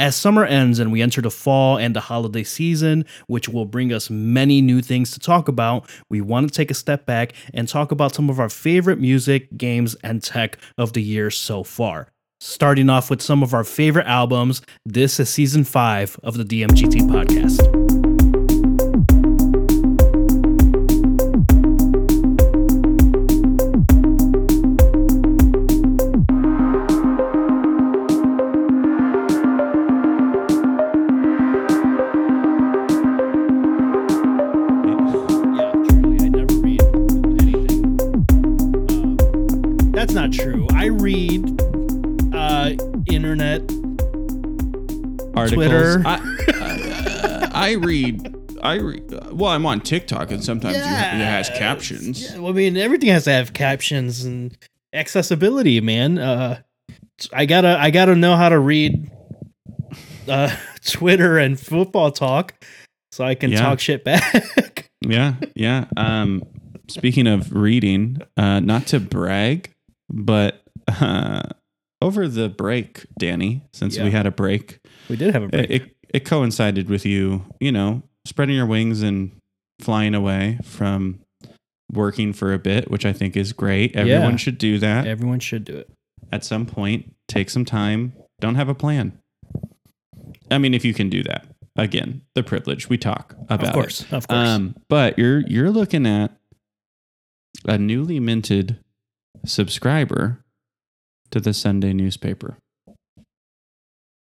As summer ends and we enter the fall and the holiday season, which will bring us many new things to talk about, we want to take a step back and talk about some of our favorite music, games, and tech of the year so far. Starting off with some of our favorite albums, this is season five of the DMGT podcast. Twitter. I, I, I read. I read. Well, I'm on TikTok, and sometimes you it has captions. Yeah, well, I mean, everything has to have captions and accessibility, man. Uh, I gotta, I gotta know how to read uh, Twitter and football talk, so I can Yeah. talk shit back. Yeah, yeah. Um, speaking of reading, uh, not to brag, but uh, over the break, Danny, since Yeah. we had a break, we did have a break. it, it it coincided with you, you know, spreading your wings and flying away from working for a bit, which I think is great. Everyone Yeah. should do that. Everyone should do it. at some point take some time don't have a plan i mean if you can do that again the privilege we talk about Of course, it. of course. um but you're you're looking at a newly minted subscriber to the sunday newspaper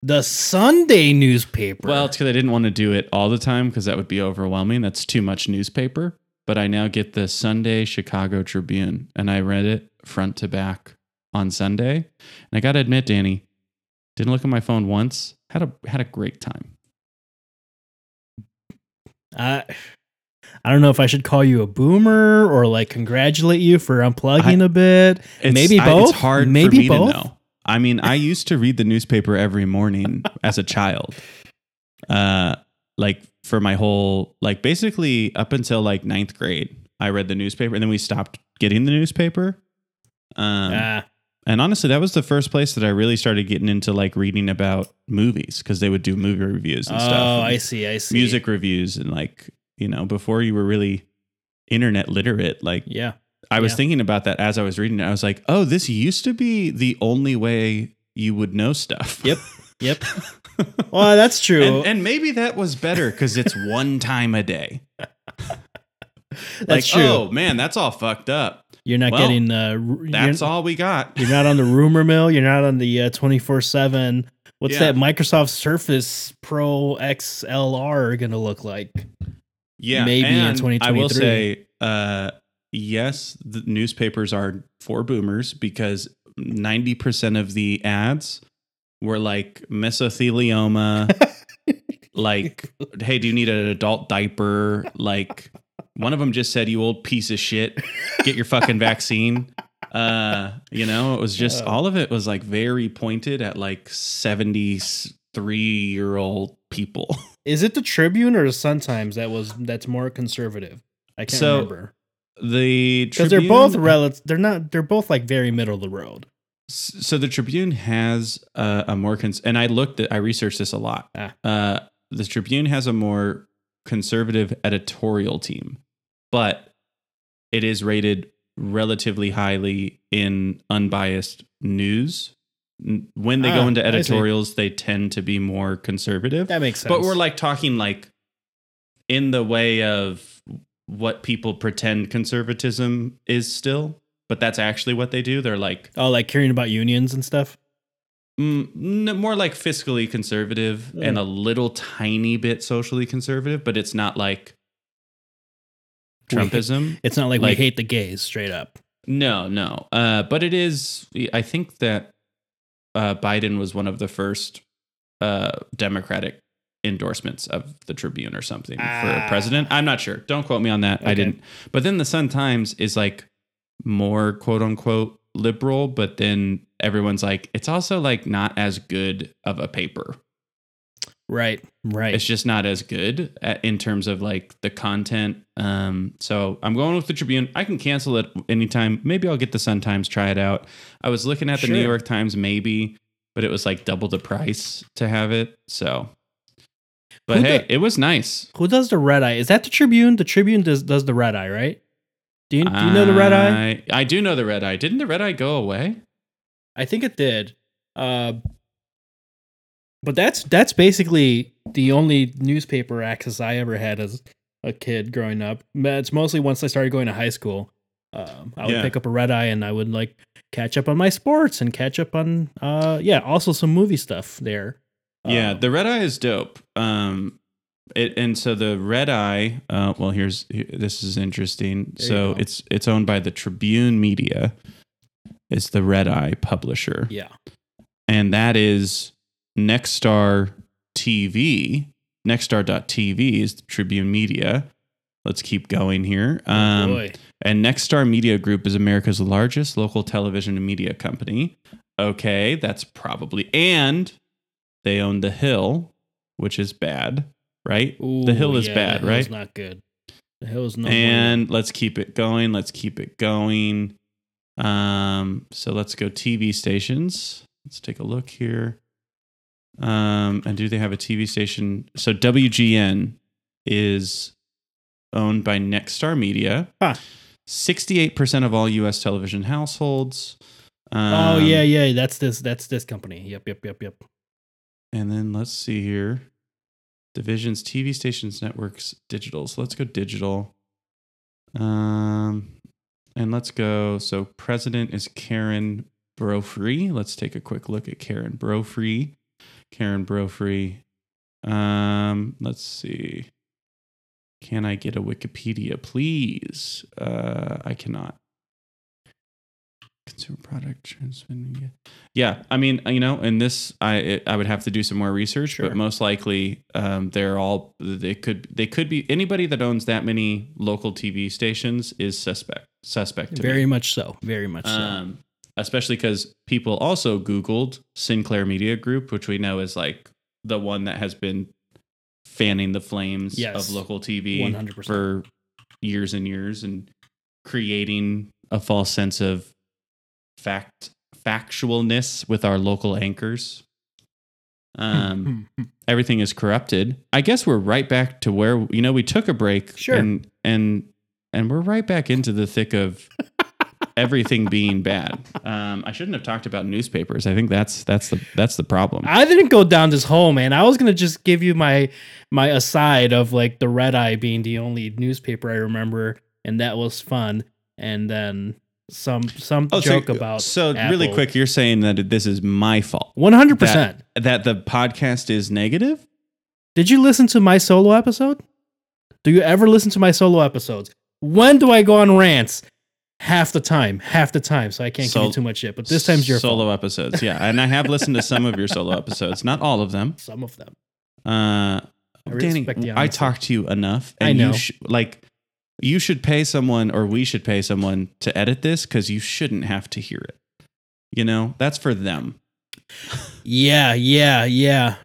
the Sunday newspaper. well it's because i didn't want to do it all the time because that would be overwhelming that's too much newspaper but i now get the sunday chicago tribune and i read it front to back on sunday and i gotta admit danny didn't look at my phone once had a had a great time I, I don't know if I should call you a boomer or like congratulate you for unplugging a bit. Maybe I- both. it's hard Maybe both. I mean i used to read the newspaper every morning as a child uh like for my whole like basically up until like ninth grade i read the newspaper and then we stopped getting the newspaper um Ah, And honestly, that was the first place that I really started getting into like reading about movies because they would do movie reviews and oh, stuff. and I see. I see. music reviews and like, you know, before you were really internet literate, like Yeah. I was Yeah. thinking about that as I was reading it. I was like, oh, this used to be the only way you would know stuff. Yep. Yep. Well, that's true. and, and maybe that was better because it's one time a day. that's like, true. oh man, that's all fucked up. you're not well, getting. Uh, That's all we got. You're not on the rumor mill. You're not on the twenty four seven. What's Yeah. that Microsoft Surface Pro XLR going to look like? Yeah, maybe in and I will say, uh, yes, the newspapers are for boomers because ninety percent of the ads were like mesothelioma, like, hey, do you need an adult diaper? Like, one of them just said, "You old piece of shit, get your fucking vaccine." Uh, you know, it was just all of it was like very pointed at like seventy three year old people. Is it the Tribune or the Sun Times that was that's more conservative? I can't So, remember The because they're both relative. They're not. They're both like very middle of the road. So the Tribune has uh, a more cons- and I looked at I researched this a lot. Ah. Uh, the Tribune has a more conservative editorial team, but it is rated relatively highly in unbiased news. When they Ah, go into editorials, they tend to be more conservative. That makes sense. But we're like talking like in the way of what people pretend conservatism is still, but that's actually what they do. They're like oh, like caring about unions and stuff. Mm, more like fiscally conservative Mm. and a little tiny bit socially conservative, but it's not like We- Trumpism. It's not like, Like- we hate the gays straight up. No, no. Uh, but it is. I think that uh, Biden was one of the first uh, Democratic endorsements of the Tribune or something Ah. for a president. I'm not sure. Don't quote me on that. I didn't. But then the Sun Times is like more quote unquote liberal, but then everyone's like, it's also like not as good of a paper. Right. Right. It's just not as good at, in terms of like the content. Um, so I'm going with the Tribune. I can cancel it anytime. Maybe I'll get the Sun Times, try it out. I was looking at the New York Times, maybe, but it was like double the price to have it. So, but Who hey, the- it was nice. Who does the red eye? Is that the Tribune? The Tribune does does the red eye, right? Do you, do you know the red eye? I, I do know the red eye. Didn't the red eye go away? I think it did. Uh, but that's that's basically the only newspaper access I ever had as a kid growing up. It's mostly once I started going to high school. Um, I would Yeah. pick up a red eye and I would like catch up on my sports and catch up on uh yeah also some movie stuff there. Yeah, Uh, the red eye is dope. Um, it and so the red eye. Uh, well, here's here, this is interesting. So it's it's owned by the Tribune Media. It's the red eye publisher, yeah and that is Nexstar TV. Nexstar.tv is the Tribune Media. Let's keep going here. Oh, Um, boy and Nexstar Media Group is America's largest local television and media company. Okay, that's probably and they own The Hill, which is bad, right? the Hill is yeah, bad, the right? Not good. The hill is no. and let's keep it going. Let's keep it going. Um, so let's go TV stations. Let's take a look here. Um, and do they have a TV station? So WGN is owned by Nexstar Media. Huh. 68% of all US television households. oh Um, yeah, yeah. That's this. That's this company. Yep, yep, yep, yep. And then let's see here. Divisions, TV stations, networks, digital. So let's go digital. Um, and let's go. So president is Karen Brofree. Let's take a quick look at Karen Brofree. Karen Brofree. Um, let's see. Can I get a Wikipedia, please? Uh, I cannot. Consumer product transmit media. Yeah, I mean, you know, in this, I it, I would have to do some more research, Sure. but most likely, um, they're all they could they could be anybody that owns that many local TV stations is suspect suspect to Very me. much so. Very much so. Um, especially because people also Googled Sinclair Media Group, which we know is like the one that has been fanning the flames Yes. of local TV 100%. for years and years and creating a false sense of fact factualness with our local anchors. Um, everything is corrupted. I guess we're right back to where you know we took a break, Sure. and and and we're right back into the thick of everything being bad. Um, I shouldn't have talked about newspapers. I think that's that's the that's the problem. I didn't go down this hole, man. I was gonna just give you my my aside of like the red eye being the only newspaper I remember, and that was fun. And then some some Oh, joke so, about so really quick, you're saying that this is my fault. one hundred percent. That the podcast is negative. Did you listen to my solo episode? Do you ever listen to my solo episodes? When do I go on rants? Half the time, half the time. So I can't give you too much shit. But this time's your solo fault. episodes. Yeah, and I have listened to some of your solo episodes, not all of them. Some of them. Uh, I Danny, I talked to you enough, I and know. you sh- like you should pay someone, or we should pay someone to edit this because you shouldn't have to hear it. You know, that's for them. Yeah, yeah, yeah.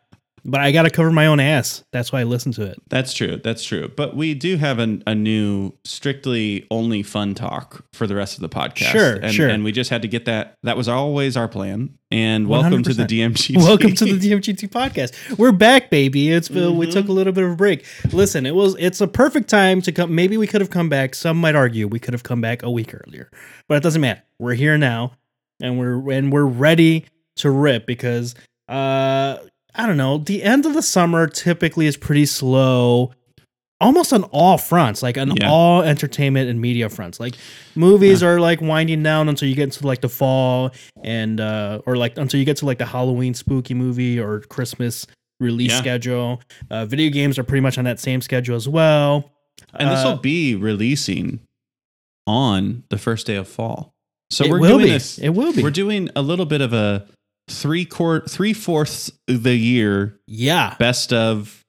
But I got to cover my own ass. That's why I listen to it. That's true. That's true. But we do have an, a new, strictly only fun talk for the rest of the podcast. Sure, and, sure. And we just had to get that. That was always our plan. And welcome to the 100%. DMG. Welcome to the DMGT podcast. We're back, baby. It's uh, we Mhm. took a little bit of a break. Listen, it was it's a perfect time to come. Maybe we could have come back. Some might argue we could have come back a week earlier, but it doesn't matter. We're here now, and we're and we're ready to rip because uh I don't know. The end of the summer typically is pretty slow. Almost on all fronts, like on Yeah. all entertainment and media fronts. Like movies are like winding down until you get into like the fall and uh or like until you get to like the Halloween spooky movie or Christmas release Yeah. schedule. Uh video games are pretty much on that same schedule as well. And this will Uh, be releasing on the first day of fall. So we're doing be. this. It will be. We're doing a little bit of a three quart, three fourths the year yeah. best of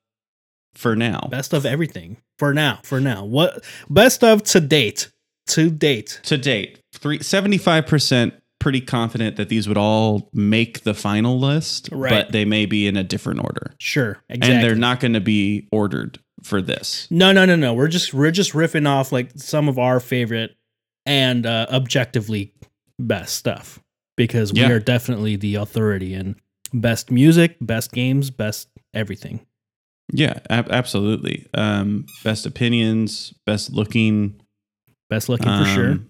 for now. Best of everything. For now. For now. What best of to date. To date. to date, three seventy five percent pretty confident that these would all make the final list, Right. but they may be in a different order. Sure. Exactly. And they're not going to be ordered for this. No, no, no, no. We're just we're just riffing off like some of our favorite and uh, objectively best stuff because we Yeah. are definitely the authority in best music, best games, best everything. Yeah, ab- absolutely. Um, best opinions, best looking, Best looking for sure. um,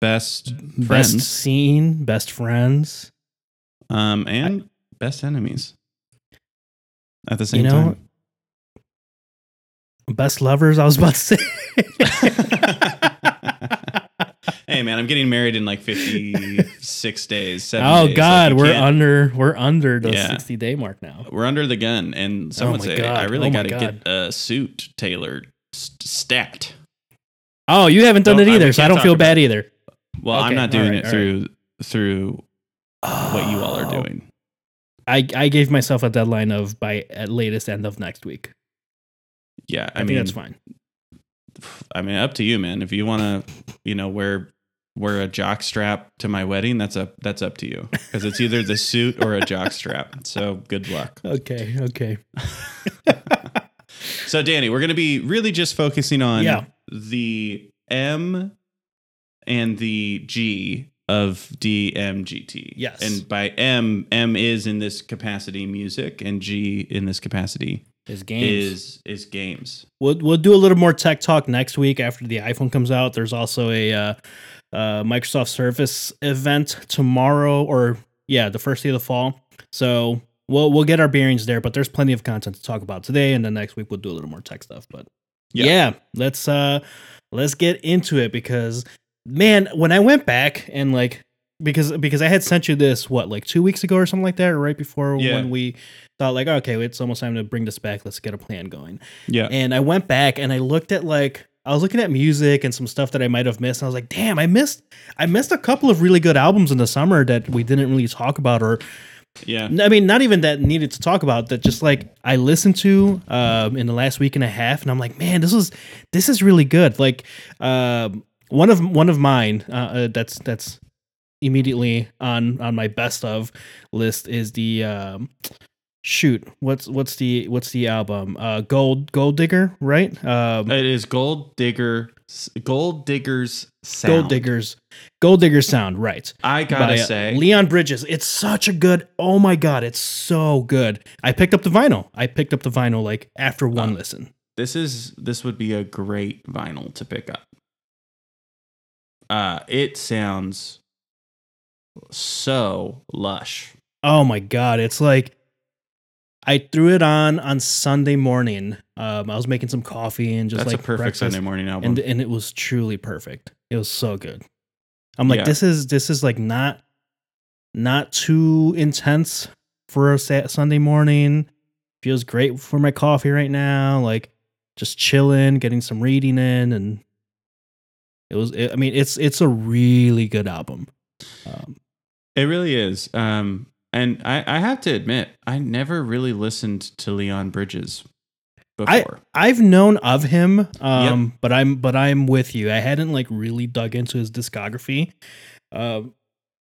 Best Best friends, scene, best friends. um, and best enemies. At the same You know, best lovers. I was about to say. hey man, I'm getting married in like 56 days. oh days. God, you we're can't- under we're under the Yeah. sixty day mark now. we're under the gun, and some Oh say God. I really Oh got to get a suit tailored st- stat. Oh, you haven't done No, it I- either, so I don't feel bad either. Well, I'm not doing alright, it through through what you all are Oh. doing. I I gave myself a deadline of by at latest end of next week. Yeah, I, I, think mean, that's fine. I mean, up to you, man. If you want to, you know, wear wear a jock strap to my wedding, that's up that's up to you because it's either the suit or a jock strap. So good luck. Okay, okay. So, Danny, we're going to be really just focusing on Yeah. the M and the G of DMGT. Yes. And by M, M is in this capacity music, and G in this capacity His games. is is games. We'll we'll do a little more tech talk next week after the iPhone comes out. There's also a uh, uh, Microsoft Surface event tomorrow, or yeah, the first day of the fall. So we'll we'll get our bearings there. But there's plenty of content to talk about today, and then next week we'll do a little more tech stuff. But Yeah. yeah, let's uh let's get into it because man, when I went back and like because because I had sent you this what like two weeks ago or something like that, or right before Yeah. when we thought like okay, it's almost time to bring this back. Let's get a plan going. Yeah. And I went back and I looked at like I was looking at music and some stuff that I might have missed. And I was like, damn, I missed I missed a couple of really good albums in the summer that we didn't really talk about or Yeah. I mean, not even that needed to talk about that. Just like I listened to um, in the last week and a half, and I'm like, man, this is this is really good. Like um, one of one of mine uh, uh, that's that's immediately on on my best of list is the um, shoot. What's what's the what's the album? Uh, Gold Gold Digger, right? Um, It is Gold Digger, Gold Digger's sound. Gold Diggers, Gold diggers Sound, right? I gotta say, Leon Bridges. It's such a good. Oh my god, it's so good. I picked up the vinyl. I picked up the vinyl like after one Uh, listen. this is this would be a great vinyl to pick up. Uh, it sounds so lush. Oh my god, it's like I threw it on on Sunday morning. Um, I was making some coffee and just That's like a perfect breakfast, Sunday morning album. and and it was truly perfect. It was so good. I'm like, Yeah. this is this is like not not too intense for a Sunday morning. Feels great for my coffee right now. Like just chilling, getting some reading in, and it was. It, I mean, it's it's a really good album. Um, It really is. Um, and I, I have to admit, I never really listened to Leon Bridges before. I've known of him, um, but I'm but I'm with you. I hadn't like really dug into his discography um,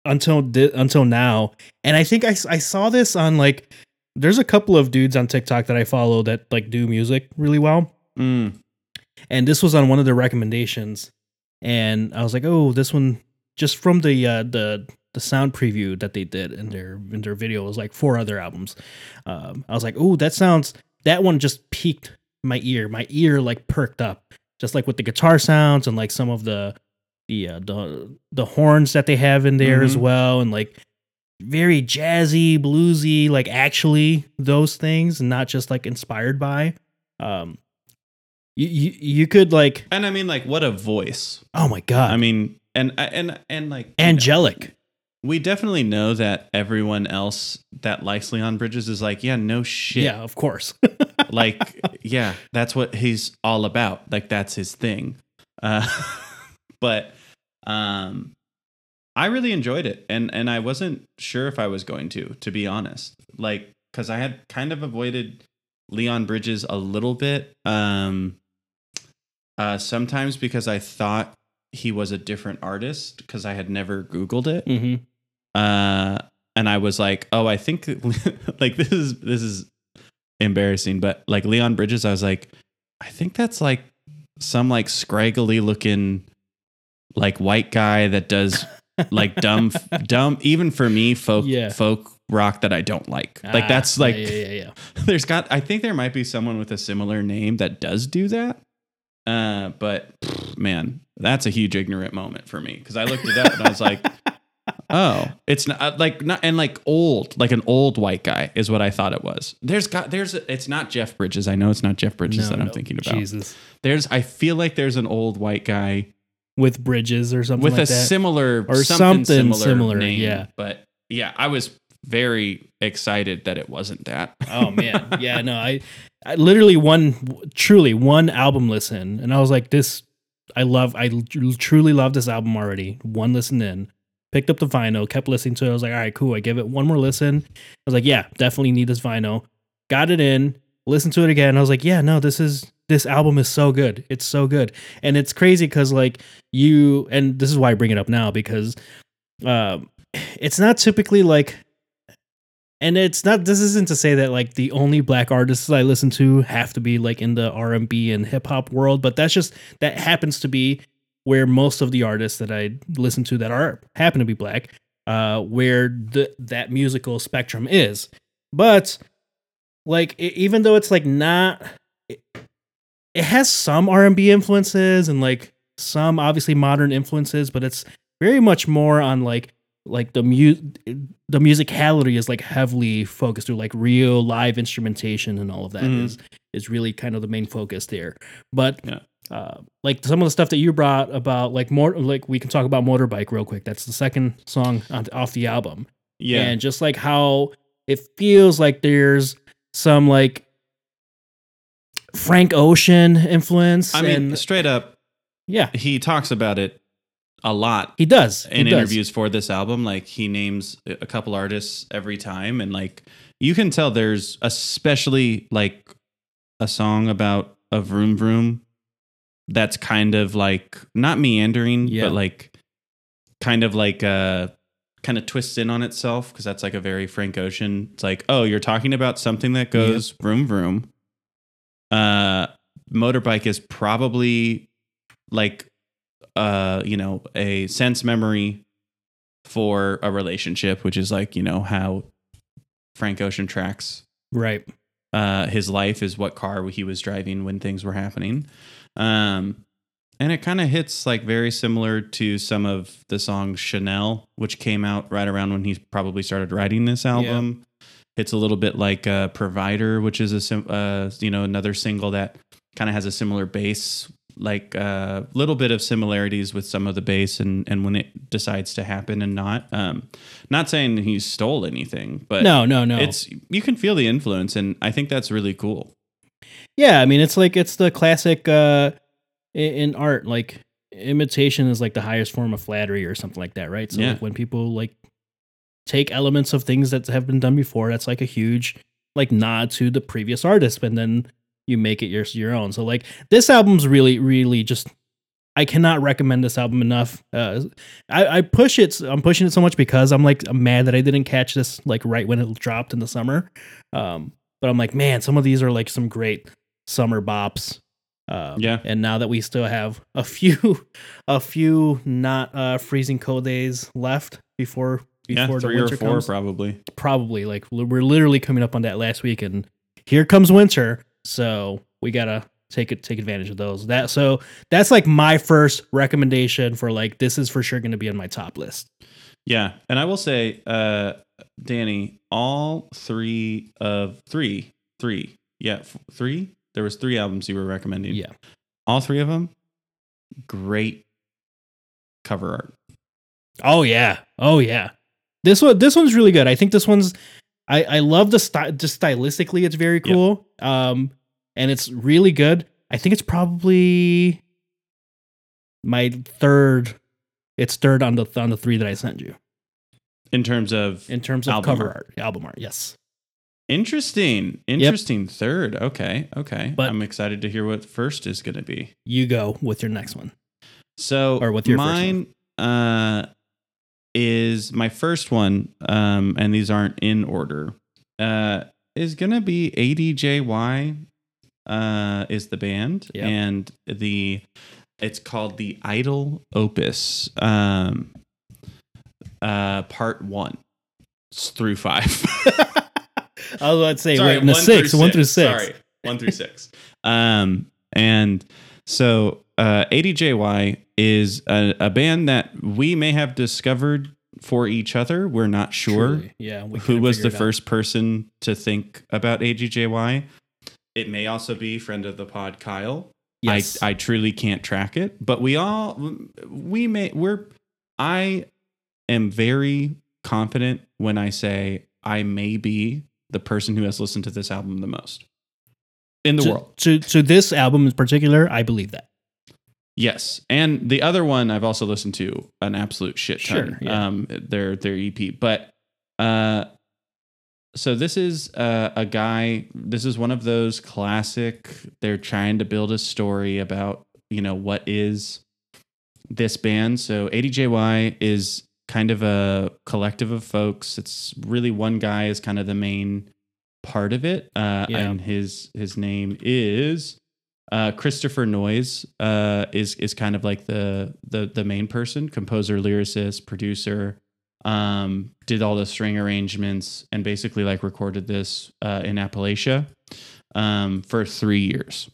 until di- until now, and I think I, I saw this on like there's a couple of dudes on TikTok that I follow that like do music really well, Mm, and this was on one of the recommendations, and I was like, oh, this one just from the uh, the the sound preview that they did in their in their video was like four other albums. Um, I was like, oh, that sounds that one just piqued my ear. My ear like perked up, just like with the guitar sounds and like some of the the uh, the the horns that they have in there as Mhm. well, and like very jazzy, bluesy, like actually those things, and not just like inspired by. Um, you you, you could like, and I mean, like, what a voice! oh my god, I mean, and and and like, you know, angelic. We definitely know that everyone else that likes Leon Bridges is like, yeah, no shit. Yeah, of course. like yeah that's what he's all about. Like that's his thing. Uh but um i really enjoyed it. And and i wasn't sure if i was going to to be honest. Like because i had kind of avoided leon bridges a little bit um uh sometimes because i thought he was a different artist because i had never googled it. Hmm uh and i was like oh i think like this is this is embarrassing but like leon bridges i was like i think that's like some like scraggly looking like white guy that does like dumb dumb even for me folk Yeah. folk rock that I don't like. like Ah, that's like yeah, yeah, yeah, yeah. there's got I think there might be someone with a similar name that does do that. Uh, but pff, man, that's a huge ignorant moment for me because I looked it up and I was like, oh, it's not uh, like not and like old, like an old white guy is what I thought it was. There's got there's it's not Jeff Bridges. I know it's not Jeff Bridges No, that I'm no, thinking about. Jesus. There's I feel like there's an old white guy With bridges or something with like a that. similar Or something, something similar, similar, name. yeah. But yeah, I was very excited that it wasn't that. oh man, yeah, no, I, I literally one, truly one album listen, and I was like, this, I love, I truly love this album already. One listen in, picked up the vinyl, kept listening to it. I was like, all right, cool. I give it one more listen. I was like, yeah, definitely need this vinyl. Got it in, listened to it again. I was like, yeah, no, this is this album is so good. It's so good, and it's crazy because like you, and this is why I bring it up now because, um, it's not typically like and it's not this isn't to say that like the only black artists i listen to have to be like in the r&b and hip-hop world but that's just that happens to be where most of the artists that i listen to that are happen to be black uh where the that musical spectrum is but like e- even though it's like not it, it has some r&b influences and like some obviously modern influences but it's very much more on like like the mu the musicality is like heavily focused through like real live instrumentation and all of that is Mhm. is really kind of the main focus there. But Yeah. Uh, like some of the stuff that you brought about like more like we can talk about motorbike real quick. That's the second song on, off the album, Yeah. and just like how it feels like there's some like Frank Ocean influence. I mean, straight up, yeah, he talks about it a lot he does in he does. interviews for this album. Like he names a couple artists every time, and like you can tell there's especially like a song about a vroom vroom that's kind of like not meandering, Yeah. but like kind of like uh kind of twists in on itself because that's like a very Frank Ocean. It's like, oh, you're talking about something that goes vroom vroom. Uh, motorbike is probably like uh you know a sense memory for a relationship which is like you know how frank ocean tracks right. uh his life is what car he was driving when things were happening um and it kind of hits like very similar to some of the songs chanel which came out right around when he probably started writing this album. It's a little bit like uh provider which is a sim- uh you know another single that kind of has a similar bass like a uh, little bit of similarities with some of the bass and and when it decides to happen and not. Um not saying he stole anything but No, no, no. it's you can feel the influence and i think that's really cool Yeah, I mean it's like it's the classic uh in art like imitation is like the highest form of flattery or something like that, right? So Yeah. like when people like take elements of things that have been done before, that's like a huge like nod to the previous artist and then you make it your your own. So like this album's really really just I cannot recommend this album enough. Uh, I, I push it. I'm pushing it so much because I'm like I'm mad that I didn't catch this like right when it dropped in the summer. Um, but I'm like, man, some of these are like some great summer bops. Um, Yeah. And now that we still have a few, a few not uh, freezing cold days left before yeah before the three or winter four comes, probably probably like we're literally coming up on that last week, and here comes winter. So we gotta take it take advantage of those. That so that's like my first recommendation for like this is for sure going to be on my top list. yeah and i will say uh danny all three of three three yeah f- three there was three albums you were recommending Yeah. all three of them great cover art Oh yeah. Oh yeah. This one this one's really good. I think this one's I I love the style just stylistically it's very Yeah. cool. Um and it's really good. I think it's probably my third it's third on the on the 3 that I sent you in terms of in terms of Album cover art. art, album art. Yes. Interesting interesting third okay okay But- i'm excited to hear what first is going to be You go with your next one. So Or with your mine uh is my first one, um, and these aren't in order. Uh is gonna be ADJY uh is the band Yep. and the it's called the Idyll Opus um uh part one. through five. I was about to say, Sorry, wait, the one six, through one through six. Sorry, one through six. Um, and so uh, ADJY is a, a band that we may have discovered for each other. We're not sure Truly. Yeah. who was the first person to think about ADJY. It may also be friend of the pod Kyle. Yes. I, I truly can't track it, but we all we may we're I am very confident when I say I may be the person who has listened to this album the most in the to, world. To, to this album in particular, I believe that. Yes, and the other one I've also listened to an absolute shit ton. Sure, yeah. Um, their their EP, but uh, so this is uh, a guy. This is one of those classic. They're trying to build a story about you know what is this band. So ADJY is kind of a collective of folks. It's really one guy is kind of the main part of it, uh, Yeah. and his his name is uh, Christopher Noyes uh, is is kind of like the the the main person, composer, lyricist, producer. Um, did all the string arrangements and basically like recorded this uh, in Appalachia um, for three years,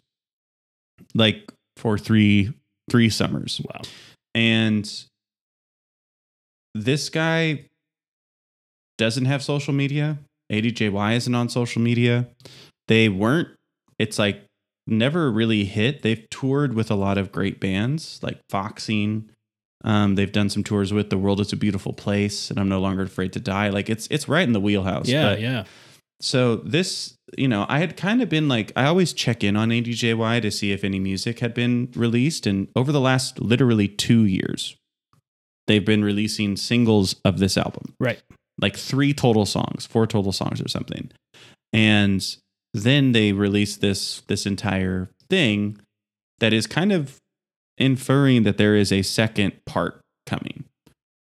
like for three three summers. Wow. And this guy doesn't have social media. ADJY isn't on social media. They weren't, it's like never really hit. They've toured with a lot of great bands like Foxing. Um, they've done some tours with The World is a Beautiful Place and I'm No Longer Afraid to Die. Like it's it's right in the wheelhouse. Yeah, But- yeah. so this, you know, I had kind of been like, I always check in on ADJY to see if any music had been released, and over the last literally two years, they've been releasing singles of this album, Right. like three total songs, four total songs or something, and then they released this this entire thing that is kind of inferring that there is a second part coming.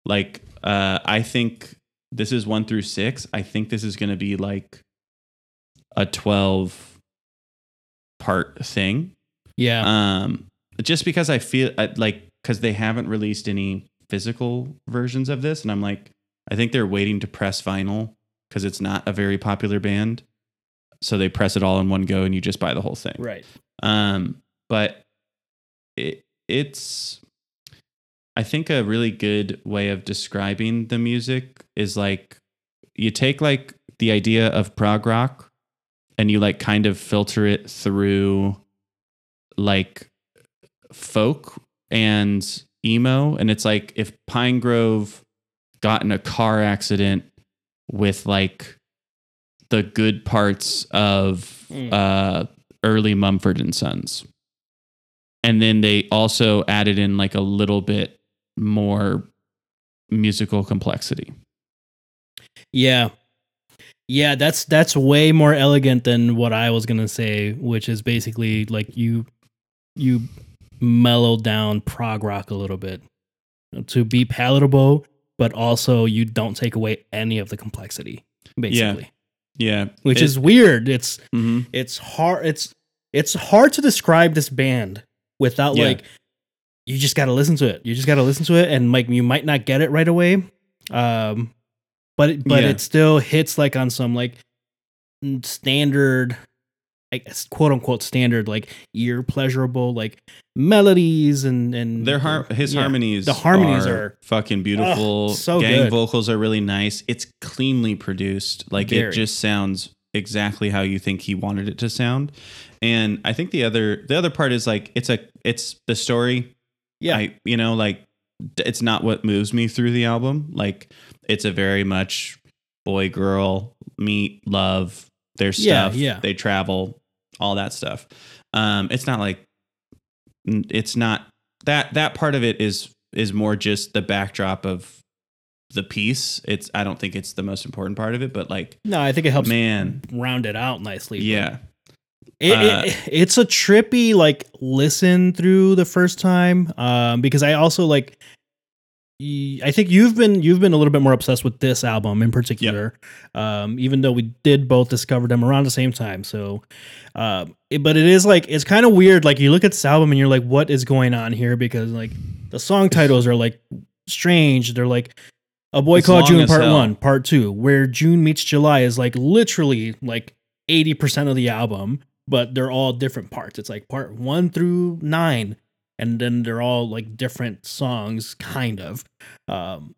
Like, uh, I think this is one through six. I think this is going to be like a 12 part thing. Yeah. Um, just because I feel like, because they haven't released any physical versions of this. And I'm like, I think they're waiting to press vinyl because it's not a very popular band. So they press it all in one go and you just buy the whole thing. right. Um, but it, it's, I think a really good way of describing the music is like you take like the idea of prog rock and you like kind of filter it through like folk and emo. And it's like if Pinegrove got in a car accident with like the good parts of Mm. uh early Mumford and Sons. And then they also added in like a little bit more musical complexity. Yeah. Yeah, that's that's way more elegant than what I was gonna say, which is basically like you you mellow down prog rock a little bit to be palatable, but also you don't take away any of the complexity, basically. Yeah. Which It- is weird. It's mhm. it's hard it's it's hard to describe this band without Yeah. like you just got to listen to it you just got to listen to it and like you might not get it right away um but it, but Yeah. it still hits like on some like standard quote unquote standard like ear pleasurable like melodies and and Their har- his yeah. harmonies, The harmonies are- fucking beautiful. so Gang good. vocals are really nice. It's cleanly produced. Like Very. it just sounds exactly how you think he wanted it to sound. And I think the other the other part is like it's a it's the story. yeah I you know like it's not what moves me through the album. Like it's a very much boy girl meet love their Yeah, stuff. yeah. They travel all that stuff. Um, it's not like it's not that that part of it is is more just the backdrop of the piece. It's I don't think it's the most important part of it, but like no i think it helps man, round it out nicely yeah, It, Uh, it, it's a trippy like listen through the first time um because i also like i think you've been you've been a little bit more obsessed with this album in particular um even though we did both discover them around the same time so um it, but it is like it's kind of weird like you look at this album and you're like what is going on here because like the song titles are like strange they're like A Boy It's Called June Part hell. One, Part Two, where June meets July is like literally like eighty percent of the album, but they're all different parts. It's like part one through nine, and then they're all like different songs, kind of. Um,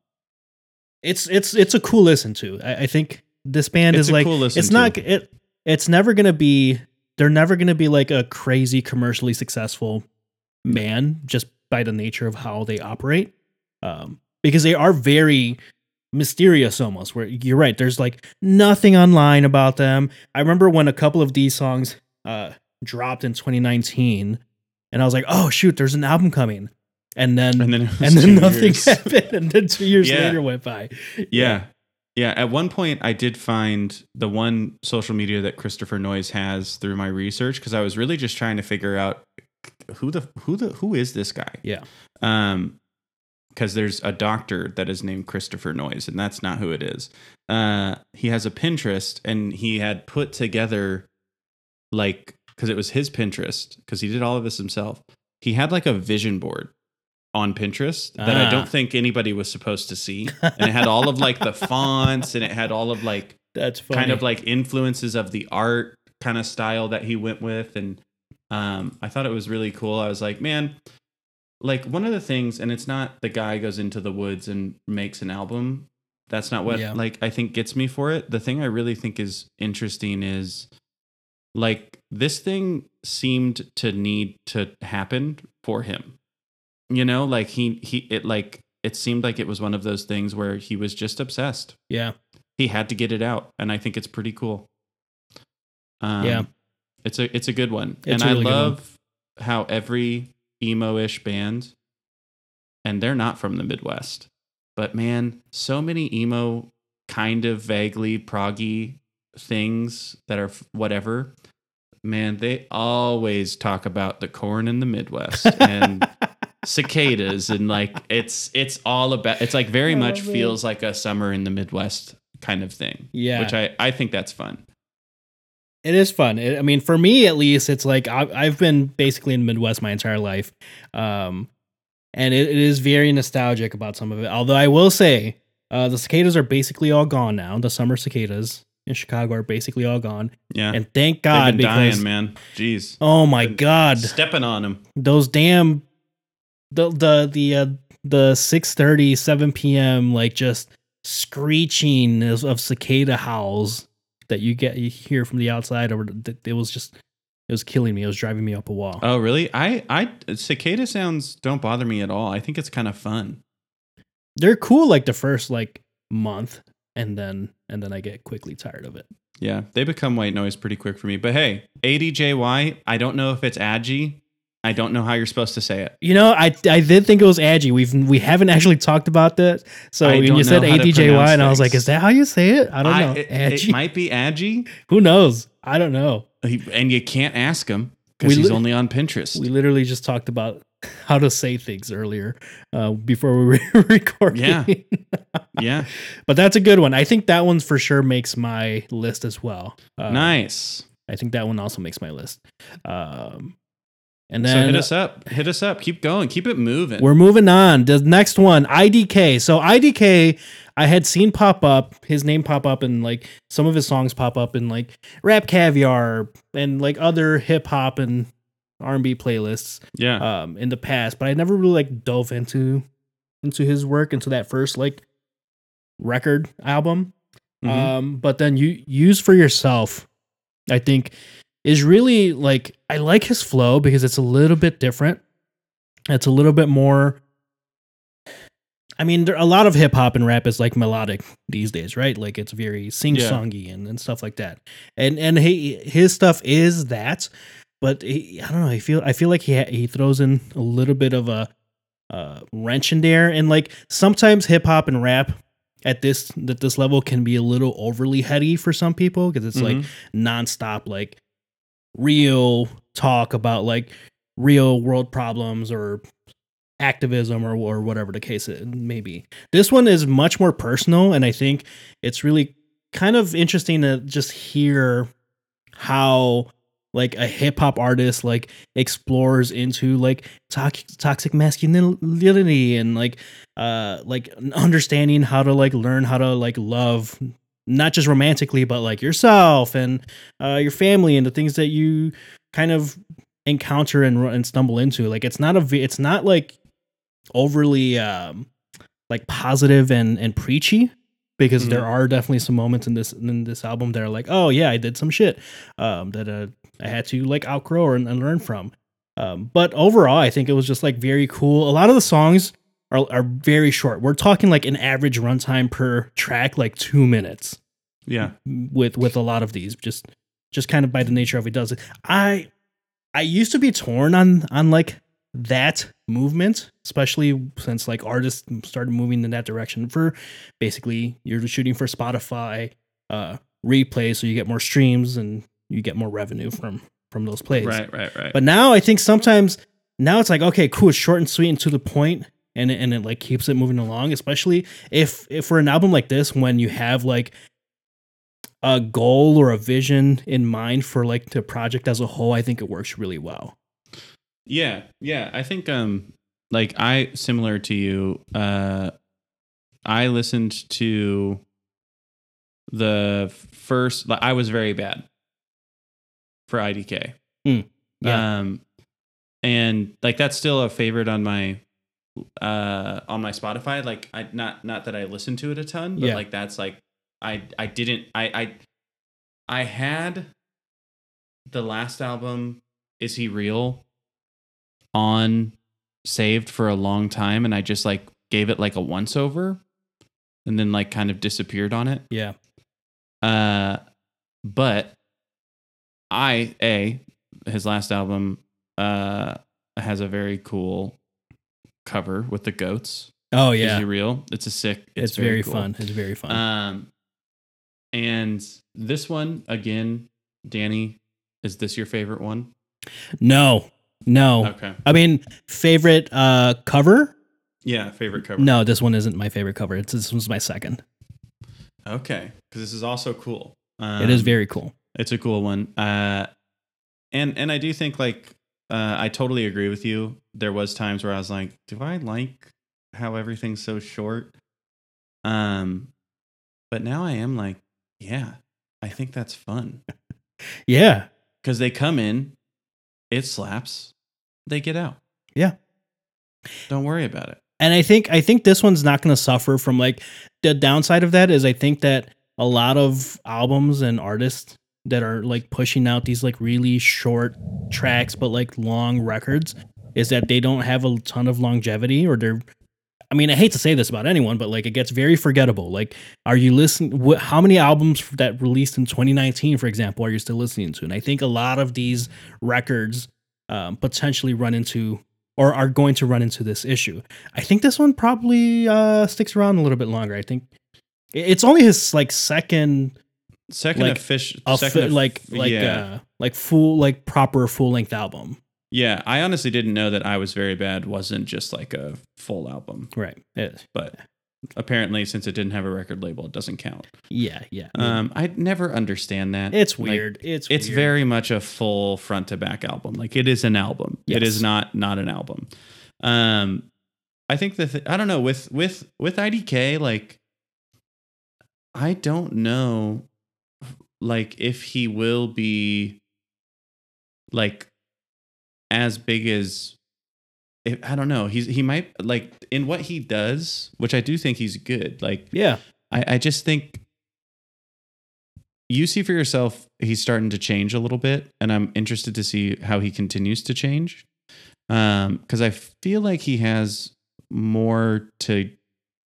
it's it's it's a cool listen to. I, I think this band It's is like cool it's to. not it. It's never gonna be. They're never gonna be like a crazy commercially successful man just by the nature of how they operate, um, because they are very mysterious almost. Where you're right, there's like nothing online about them. I remember when a couple of these songs uh, dropped in 2019, and I was like, oh shoot, there's an album coming, and then And then, and then nothing years. happened, and then two years Yeah. later went by. Yeah. Yeah. At one point, I did find the one social media that Christopher Noyes has through my research because I was really just trying to figure out who the who the who is this guy. Yeah. Um, because there's a doctor that is named Christopher Noyes, and that's not who it is. Uh, he has a Pinterest, and he had put together like because it was his Pinterest because he did all of this himself. He had like a vision board on Pinterest that I Ah. don't think anybody was supposed to see, and it had all of like the fonts, and it had all of like That's funny. kind of like influences of the art kind of style that he went with and um i thought it was really cool i was like man like one of the things and it's not the guy goes into the woods and makes an album that's not what Yeah. like i think gets me for it the thing i really think is interesting is like this thing seemed to need to happen for him. You know like he he it like it seemed like it was one of those things where he was just obsessed. Yeah, he had to get it out and i think it's pretty cool. Um, Yeah. it's a it's a good one. It's and i really one. love how every emo-ish band and they're not from the midwest but man so many emo kind of vaguely proggy things that are f- whatever man they always talk about the corn in the midwest and cicadas and like it's it's all about it's like very Oh, much man. feels like a summer in the midwest kind of thing yeah. which i i think that's fun It is fun. It, I mean, for me at least, it's like I, I've been basically in the Midwest my entire life, um, and it, it is very nostalgic about some of it. Although I will say, uh, the cicadas are basically all gone now. The summer cicadas in Chicago are basically all gone, yeah. And thank God because dying man. Jeez. Oh my Been God, stepping on them those damn the the the uh, the 6:30 7 p.m. like just screeching of, of cicada howls that you get you hear from the outside or it was just it was killing me. It was driving me up a wall. Oh really? I i cicada sounds don't bother me at all. I think it's kind of fun. They're cool like the first like month and then and then I get quickly tired of it. Yeah they become white noise pretty quick for me. But hey adjy i don't know if it's agi i don't know how you're supposed to say it. You know I I did think it was Agi we've we haven't actually talked about that so I when you said know how to ADJY and I was like is that how you say it? I don't know. it, it might be agi who knows? I don't know. He- and you can't ask him because he's li- only on Pinterest. We literally just talked about how to say things earlier uh, before we were recording. Yeah. yeah, but that's a good one. I think that one for sure makes my list as well. Uh, nice. I think that one also makes my list. Um, and so then hit us up. Hit us up. Keep going. Keep it moving. we're moving on. The next one, IDK. So IDK, I had seen pop up his name pop up and like some of his songs pop up in like RapCaviar and like other hip hop and R and B playlists. yeah. um in the past, but I never really like dove into into his work into that first like record album. Mhm. Um but then you use for yourself I think is really like I like his flow because it's a little bit different. It's a little bit more I mean, there, a lot of hip hop and rap is like melodic these days, right? Like it's very sing songy and, and stuff like that. And and he his stuff is that, but he, I don't know. I feel I feel like he ha- he throws in a little bit of a uh, wrench in there, and like sometimes hip hop and rap at this at this level can be a little overly heady for some people because it's like Mhm. nonstop like real talk about like real world problems or activism or or whatever the case it may be. This one is much more personal, and I think it's really kind of interesting to just hear how like a hip hop artist like explores into like toxic toxic masculinity and like uh like understanding how to like learn how to like love not just romantically but like yourself and uh your family and the things that you kind of encounter and, and stumble into. Like it's not a v- it's not like overly um like positive and and preachy because there are definitely some moments in this in this album that are like oh yeah i did some shit um that uh, i had to like outgrow or, and learn from. Um but overall i think it was just like very cool. A lot of the songs are, are very short. We're talking like an average runtime per track like two minutes. Yeah. with with a lot of these just just kind of by the nature of it does it. I i used to be torn on on like that movement especially since like artists started moving in that direction for basically you're shooting for spotify uh replay so you get more streams and you get more revenue from from those plays Right, right, right. but now I think sometimes now it's like okay, cool, it's short and sweet and to the point, and it, and it like keeps it moving along. Especially if if for an album like this, when you have like a goal or a vision in mind for like the project as a whole, I think it works really well. Yeah, yeah. I think um like I similar to you, uh I listened to the first like, I was very bad for IDK. Hmm, yeah. Um and like that's still a favorite on my uh on my Spotify. Like I not not that I listen to it a ton, but Yeah. like that's like I I didn't I I I had the last album Is He Real on saved for a long time and I just like gave it like a once over and then like kind of disappeared on it. Yeah, Uh but I a his last album uh has a very cool cover with the goats. oh Is yeah, He Real? It's a sick it's, very, cool. fun. It's very fun. Um, and this one again, Danny, is this your favorite one? no, no. Okay. I mean, favorite uh cover? Yeah, favorite cover. No, this one isn't my favorite cover. It's this one's my second. Okay, because this is also cool. Um, it is very cool. It's a cool one. Uh, and and I do think like uh, I totally agree with you. There was times where I was like, do I like how everything's so short? Um, but now I am like, yeah, I think that's fun. Yeah, because they come in, it slaps, they get out. Yeah. Don't worry about it. and I think I think this one's not going to suffer from like the downside of that is I think that a lot of albums and artists that are like pushing out these like really short tracks but like long records is that they don't have a ton of longevity or they're I mean I hate to say this about anyone but like it gets very forgettable like are you listening wh- how many albums that released in 2019 for example are you still listening to and I think a lot of these records um, potentially run into or are going to run into this issue. I think this one probably uh, sticks around a little bit longer. I think it's only his like second, Second Like, official, second fi- like like yeah, uh, like full like proper full length album. yeah. I honestly didn't know that I was very bad wasn't just like a full album, Right. It- but apparently, since it didn't have a record label, it doesn't count. yeah. Yeah. Um, I never understand that. it's Like, weird. it's it's weird. very much a full front to back album. Like it is an album. It Yes. is not not an album. Um, I think that th- I don't know with with with IDK like I don't know like if he will be like as big as if, I don't know. He's he might like in what he does, which I do think he's good. Like yeah. I, I just think you see for yourself he's starting to change a little bit and i'm interested to see how he continues to change um because i feel like he has more to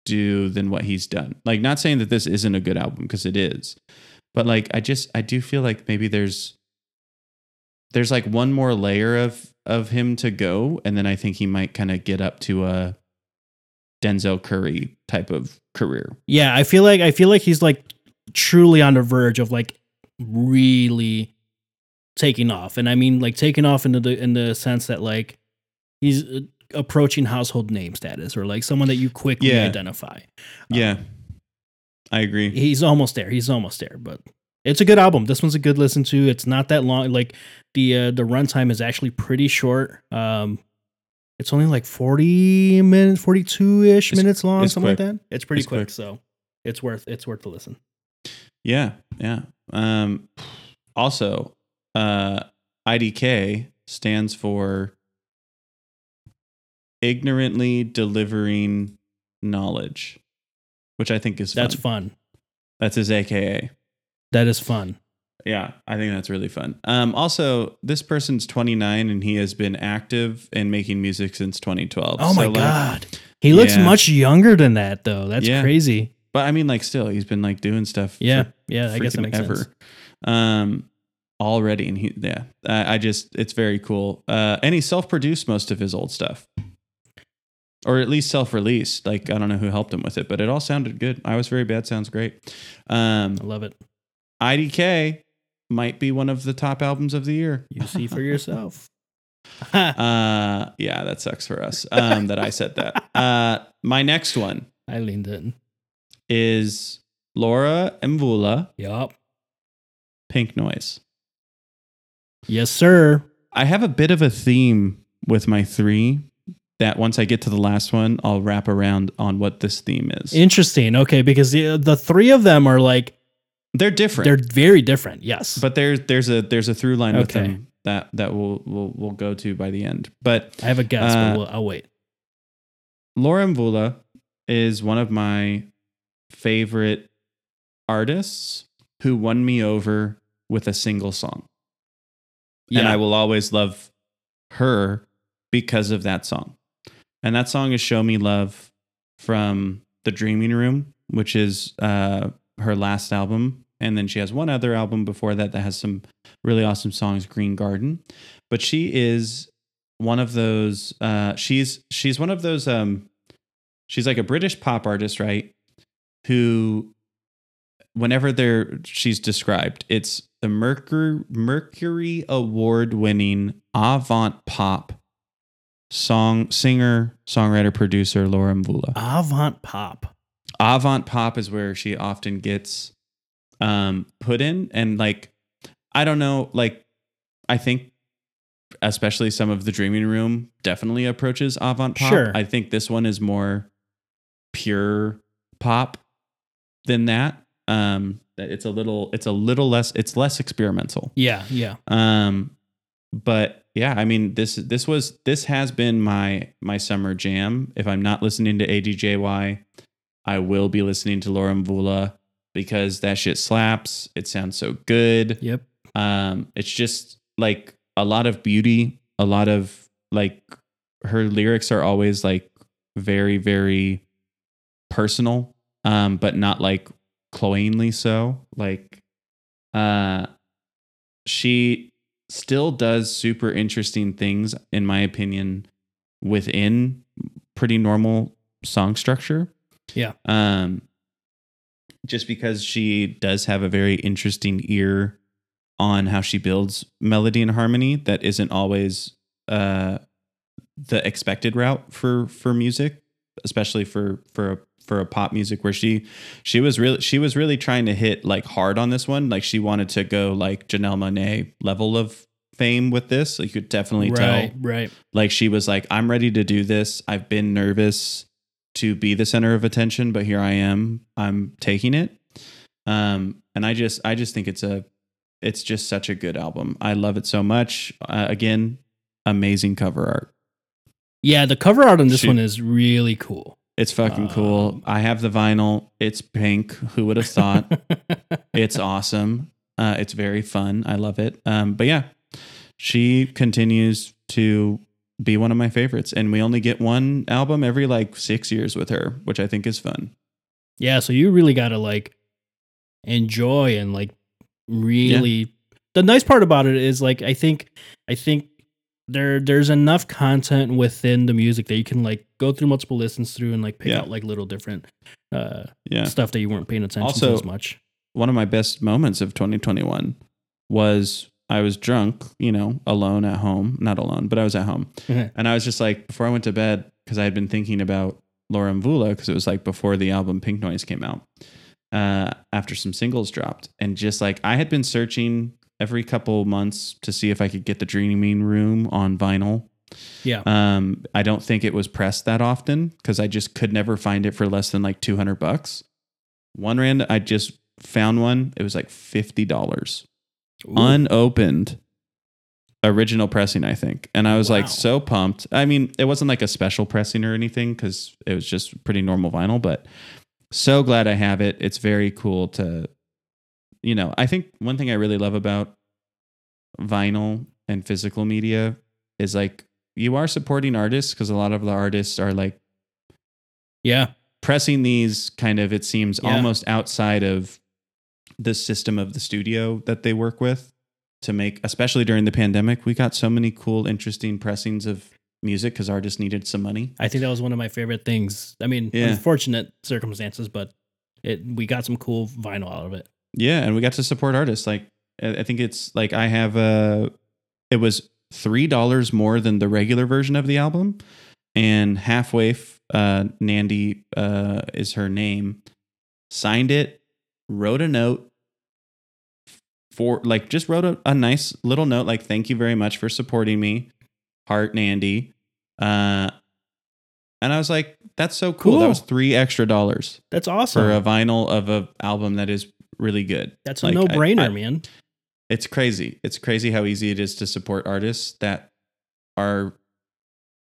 do than what he's done like not saying that this isn't a good album because it is but like i just i do feel like maybe there's there's like one more layer of of him to go and then i think he might kind of get up to a denzel curry type of career Yeah. I feel like I feel like he's like truly on the verge of like really taking off, and I mean like taking off in the in the sense that like he's uh, approaching household name status or like someone that you quickly Yeah. identify. Yeah, I agree. he's almost there. He's almost there, but it's a good album. This one's a good listen to. It's not that long. Like the uh, the runtime is actually pretty short. Um, it's only like forty minutes, forty two ish minutes long, something quick. like that. It's pretty It's quick, quick. so it's worth it's worth the listen. Yeah, yeah. Um, also, uh, IDK stands for ignorantly delivering knowledge, which I think is fun. That's fun. That's his AKA. That is fun. Yeah, I think that's really fun. Um, also, this person's 29 and he has been active and making music since 2012. Oh my So, like- god, he looks Yeah. much younger than that though. That's Yeah. crazy. But I mean, like, still, he's been like doing stuff. Yeah, yeah. I guess that makes sense. Um, already, and he, yeah, I, I just, it's very cool. Uh, and he self-produced most of his old stuff, or at least self-released. Like, I don't know who helped him with it, but it all sounded good. I was very bad. Sounds great. Um, I love it. IDK might be one of the top albums of the year. You see for yourself. Uh, yeah, that sucks for us. Um, that I said that. Uh, my next one I leaned in. is Laura Mvula, Yup. Pink Noise. Yes, sir. I have a bit of a theme with my three that once I get to the last one, I'll wrap around on what this theme is. Interesting. Okay, because the the three of them are like they're different, they're very different. Yes. but there's there's a there's a through line with them that that we'll we'll we'll go to by the end. But I have a guess, Uh, but we'll, I'll wait. Laura Mvula is one of my favorite artists who won me over with a single song. And I will always love her because of that song. And that song is Show Me Love from The Dreaming Room, which is uh, her last album. And then she has one other album before that that has some really awesome songs, Green Garden. But she is one of those uh she's she's one of those um she's like a British pop artist, right? Who whenever they're she's described, it's the Mercury Mercury award winning avant pop song singer, songwriter, producer Laura Mvula. Avant pop. Avant pop is where she often gets um put in and like I don't know, like I think especially some of the dreaming room definitely approaches avant pop. Sure. I think this one is more pure pop than that. Um that it's a little it's a little less it's less experimental. Yeah, yeah. Um, but yeah, I mean this this was this has been my my summer jam. If I'm not listening to ADJY, I will be listening to Laura Mvula because that shit slaps. It sounds so good. Yep. Um, it's just like a lot of beauty, a lot of like her lyrics are always like very very personal, um, but not like cloyingly so. Like, uh, she still does super interesting things, in my opinion, within pretty normal song structure. Yeah. Um, just because she does have a very interesting ear on how she builds melody and harmony that isn't always uh the expected route for for music especially for for a for a pop music where she she was really she was really trying to hit like hard on this one. Like she wanted to go like Janelle Monáe level of fame with this. You could definitely tell. Right, right. like she was like i'm ready to do this. I've been nervous to be the center of attention but here i am. I'm taking it. Um and i just i just think it's a it's just such a good album. I love it so much. Uh, again amazing cover art. Yeah, the cover art on this She- one is really cool. It's fucking cool. Um, i have the vinyl. It's pink. Who would have thought? It's awesome. Uh it's very fun. I love it. Um but yeah she continues to be one of my favorites. And we only get one album every like six years with her which i think is fun. Yeah, so you really got to like enjoy and like really The nice part about it is like I think I think there there's enough content within the music that you can like go through multiple listens through and like pick Yeah. out like little different uh yeah stuff that you weren't paying attention Also- to as much. one of my best moments of 2021 was I was drunk, you know, alone at home, not alone, but I was at home. and I was just like, before I went to bed, because I had been thinking about Laura Mvula, because it was like before the album Pink Noise came out, uh, after some singles dropped. And just like I had been searching every couple months to see if I could get the Dreaming Room on vinyl. Yeah. Um, I don't think it was pressed that often because I just could never find it for less than like 200 bucks. One rand, I just found one. It was like $50 Ooh. unopened original pressing, I think. And I was Wow. like so pumped. I mean, it wasn't like a special pressing or anything because it was just pretty normal vinyl, but so glad I have it. It's very cool to, you know, I think one thing I really love about vinyl and physical media is like you are supporting artists because a lot of the artists are like yeah. pressing these kind of it seems Yeah. almost outside of the system of the studio that they work with to make especially during the pandemic we got so many cool interesting pressings of music because artists needed some money I think that was one of my favorite things. I mean, Yeah. unfortunate circumstances, but it we got some cool vinyl out of it. Yeah and we got to support artists like i think it's like i have a it was three dollars more than the regular version of the album and halfway uh nandy uh is her name signed it wrote a note for like just wrote a, a nice little note like thank you very much for supporting me heart nandy uh and i was like that's so cool, that was three extra dollars That's awesome. for a vinyl of a album that is really good That's a like, no brainer, man. it's crazy. It's crazy how easy it is to support artists that are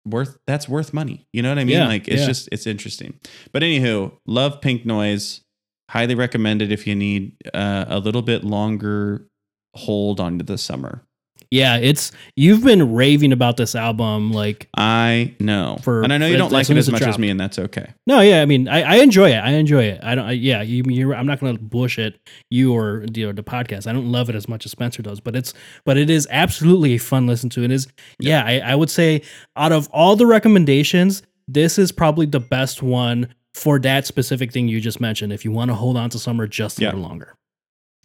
worth that's worth money. You know what I mean? Yeah, like it's yeah. just it's interesting. But anywho, love Pink Noise. Highly recommend it if you need uh, a little bit longer hold on to the summer. Yeah, it's you've been raving about this album like I know, For- and I know you don't like it as much as me, and that's okay. No, yeah, I mean, I, I enjoy it. I enjoy it. I don't. I, yeah, you, you're. I'm not going to bullshit you or you know, the podcast. I don't love it as much as Spencer does, but it's but it is absolutely a fun listen to. It is. Yeah, I, I would say out of all the recommendations, this is probably the best one for that specific thing you just mentioned. If you want to hold on to summer just a Yeah. little longer,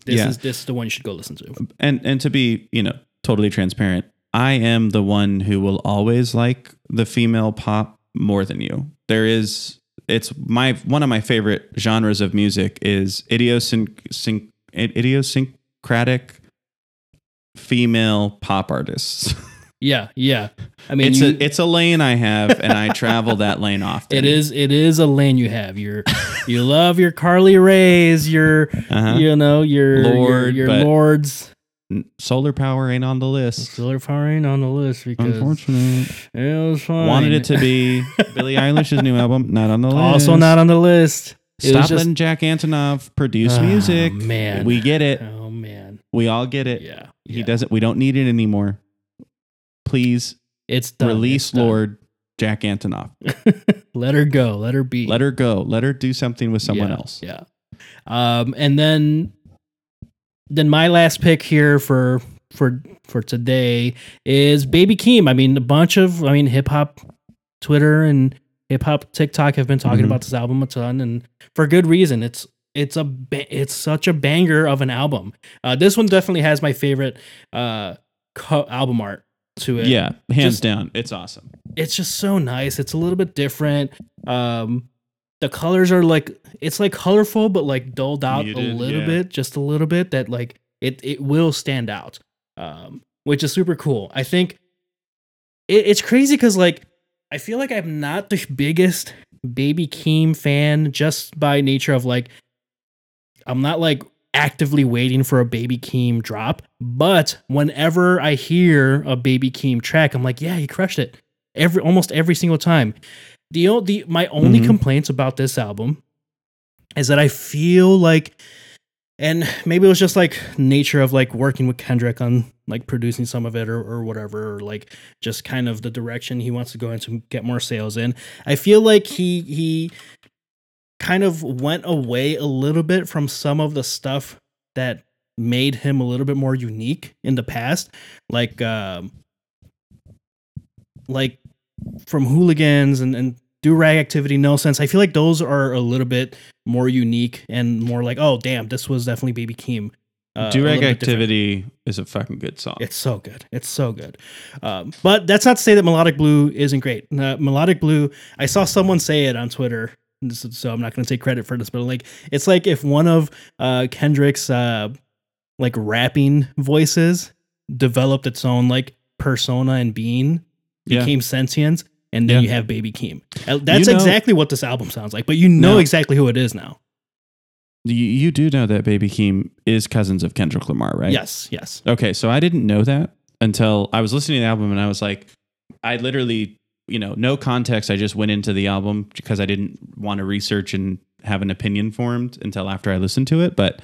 this Yeah. is this is the one you should go listen to. and and to be you know totally transparent i am the one who will always like the female pop more than you there is it's my one of my favorite genres of music is idiosync, idiosyncratic female pop artists Yeah, yeah. I mean, it's you- a it's a lane i have and i travel that lane often it is it is a lane you have. You're you love your Carly Rays, your uh-huh. you know your your, Lorde, your but- Lordes. Solar power ain't on the list Still powering on the list because unfortunate it was fine. wanted it to be billie eilish's new album not on the list also not on the list. It Stop just- letting Jack Antonoff produce Oh, music. man. We get it. Oh man, We all get it. yeah, He yeah. doesn't we don't need it anymore. Please It's done. release It's done. Lorde Jack Antonoff. Let her go. Let her be. Let her go. Let her do something with someone Yeah, else. Yeah. Um, and then then my last pick here for for for today is Baby Keem. I mean, a bunch of I mean hip hop Twitter and hip hop TikTok have been talking Mhm. about this album a ton, and for good reason. It's it's a it's such a banger of an album. Uh, this one definitely has my favorite uh co- album art to it Yeah, hands Just- down. It's awesome. it's just so nice. It's a little bit different. Um, the colors are like it's like colorful, but like dulled out a little yeah. bit, just a little bit. That like it it will stand out, um, which is super cool. I think it, it's crazy because like I feel like I'm not the biggest Baby Keem fan just by nature of like I'm not like actively waiting for a Baby Keem drop, but whenever I hear a Baby Keem track, I'm like, yeah, he crushed it every almost every single time. The the my only Mhm. complaints about this album is that I feel like and maybe it was just like nature of like working with Kendrick on like producing some of it or, or whatever or like just kind of the direction he wants to go into get more sales in. I feel like he he kind of went away a little bit from some of the stuff that made him a little bit more unique in the past like um like from hooligans and and durag activity no sense i feel like those are a little bit more unique and more like oh damn this was definitely baby keem uh, little different. Activity is a fucking good song. It's so good. It's so good. Um, but that's not to say that Melodic Blue isn't great. Uh, Melodic Blue, I saw someone say it on Twitter, so I'm not going to take credit for this, but like it's like if one of uh, Kendrick's uh, like rapping voices developed its own like persona and being, Yeah. became sentient, and then Yeah. you have Baby Keem. Uh, That's You know- exactly what this album sounds like, but you know No. exactly who it is now. You, you do know that Baby Keem is cousins of Kendrick Lamar, right? Yes, yes. Okay, so I didn't know that until I was listening to the album and I was like, I literally, you know, no context. I just went into the album because I didn't want to research and have an opinion formed until after I listened to it. But